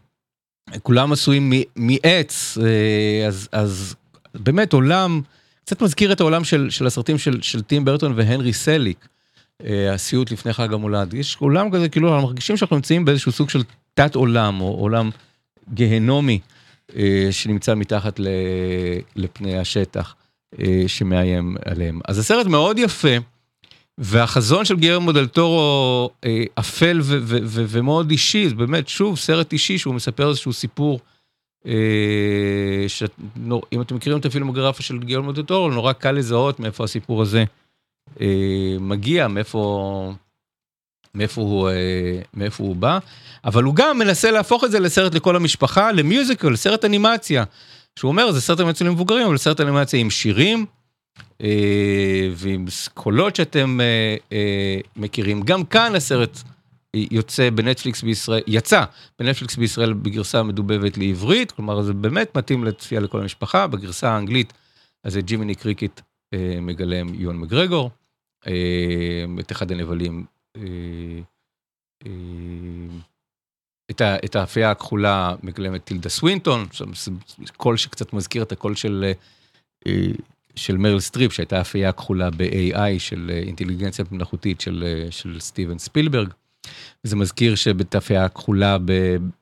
כולם עשויים מעץ, אז, אז באמת עולם, קצת מזכיר את העולם של, של הסרטים של, של טים ברטון והנרי סליק, הסיוט לפני חג המולד. יש עולם כזה, כאילו, אנחנו מרגישים שאנחנו נמצאים באיזשהו סוג של תת עולם, או עולם גהנומי, שנמצא מתחת לפני השטח, שמאיים עליהם. אז הסרט מאוד יפה. והחזון של גרמו דל טורו אה, אפל ומאוד אישי, זה באמת, שוב, סרט אישי שהוא מספר איזשהו סיפור, אה, שאם אתם מכירים את הפילמוגרפיה של גרמו דל טורו, נורא קל לזהות מאיפה הסיפור הזה אה, מגיע, מאיפה, מאיפה, הוא, אה, מאיפה הוא בא, אבל הוא גם מנסה להפוך את זה לסרט לכל המשפחה, למיוזיקל, לסרט אנימציה, שהוא אומר, זה סרט אנימציה למבוגרים, אבל סרט אנימציה עם שירים. ועם קולות שאתם מכירים. גם כאן הסרט יוצא בנטפליקס בישראל, יצא בנטפליקס בישראל בגרסה מדובבת לעברית, כלומר זה באמת מתאים לצפייה לכל המשפחה, בגרסה האנגלית, אז זה ג'ימיני קריקט מגלם יון מגרגור, את אחד הנבלים, את הפייה הכחולה מגלמת טילדה סווינטון, קול שקצת מזכיר את הקול של... של מרל סטריפ שהייתה הפייה הכחולה ב-AI של אינטליגנציה מלאכותית של, של סטיבן ספילברג. זה מזכיר שאת הפייה הכחולה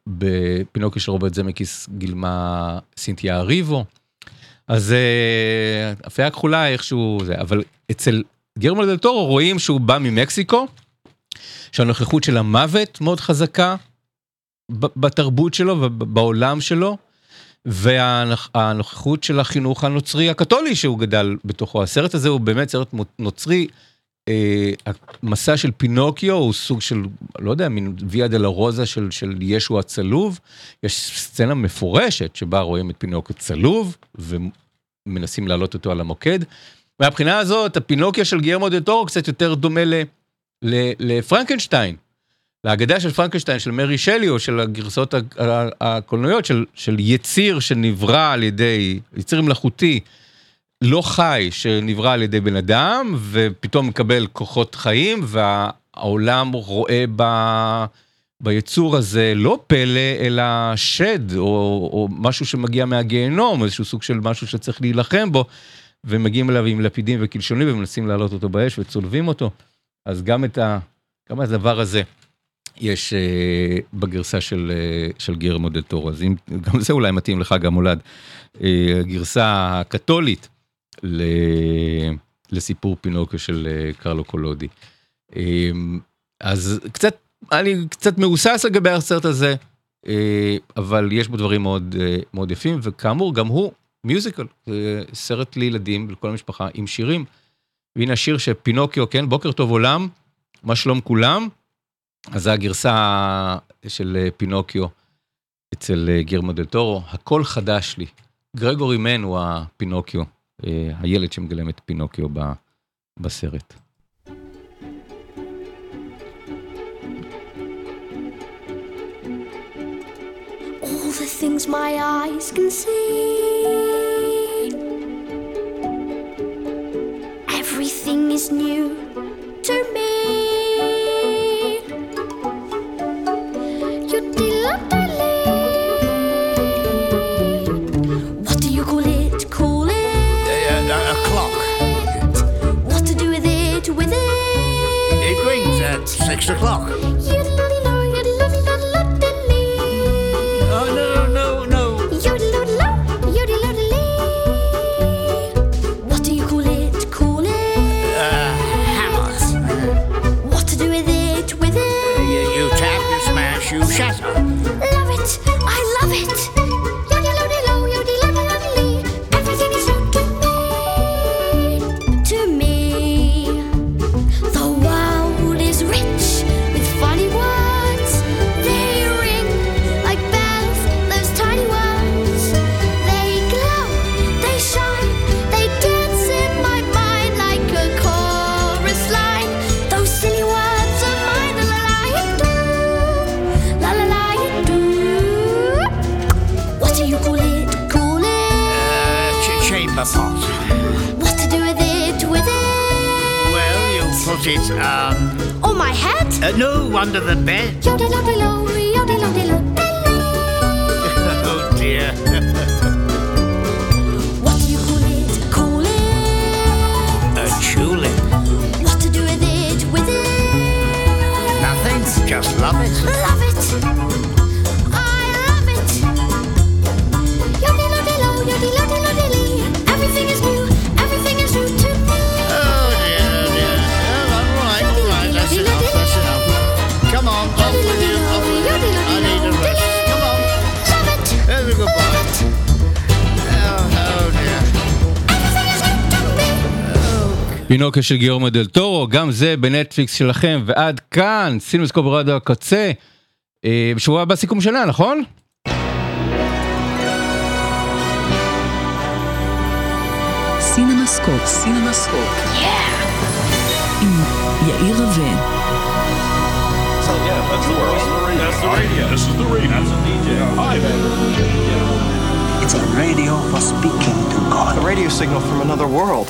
בפינוקיו של רוברט זמקיס גילמה סינתיה אריבו. אז אה, הפייה הכחולה איכשהו זה, אבל אצל גרמו דל טורו רואים שהוא בא ממקסיקו, שהנוכחות של המוות מאוד חזקה בתרבות שלו ובעולם שלו, והנוכחות של החינוך הנוצרי הקתולי שהוא גדל בתוכו. הסרט הזה הוא באמת סרט נוצרי. אה, המסע של פינוקיו הוא סוג של, לא יודע, מין ויה דלה רוזה של, של ישו הצלוב. יש סצנה מפורשת שבה רואים את פינוקיו צלוב ומנסים להעלות אותו על המוקד. מהבחינה הזאת, הפינוקיו של גיירמו דה טורו קצת יותר דומה ל, לפרנקנשטיין. להגדה של פרנקנשטיין, של מרי שלי, או של הגרסאות הקולנועיות, של, של יציר שנברא על ידי, יציר מלאכותי, לא חי, שנברא על ידי בן אדם, ופתאום מקבל כוחות חיים, והעולם רואה ב... ביצור הזה לא פלא, אלא שד, או, או משהו שמגיע מהגיהנום, איזשהו סוג של משהו שצריך להילחם בו, ומגיעים אליו עם לפידים וקלשונים ומנסים להעלות אותו באש וצולבים אותו. אז גם את ה... גם הדבר הזה יש אה, בגרסה של, אה, של גרמו דל טורו, אז אם, גם זה אולי מתאים לך גם מולד. אה, הגרסה הקתולית ל, לסיפור פינוקיו של אה, קרלו קולודי. אה, אז קצת, אני קצת מהוסס לגבי הסרט הזה, אה, אבל יש בו דברים מאוד, אה, מאוד יפים, וכאמור, גם הוא מיוזיקל, אה, סרט לילדים ולכל המשפחה עם שירים. והנה השיר שפינוקיו, כן, בוקר טוב עולם, מה שלום כולם. אז זה הגרסה של אה, פינוקיו אצל אה, גירמו דל טורו, הכל חדש לי. גרגורי מן הוא הפינוקיו, אה, הילד שמגלם את פינוקיו בסרט. all the things my eyes can see. Everything is new to me. Yodelay. What do you call it? Call it? a clock. What to do with it? With it? It rings at six o'clock. פינוקיו של גיורמו דל טורו, גם זה בנטפליקס שלכם, ועד כאן, סינמסקופ ברדיו הקצה. אה, בשבוע הבא סיכום שנה, נכון? סינמסקופ, סינמסקופ. עם יאיר רווה. It's a radio for speaking to God. A radio signal from another world.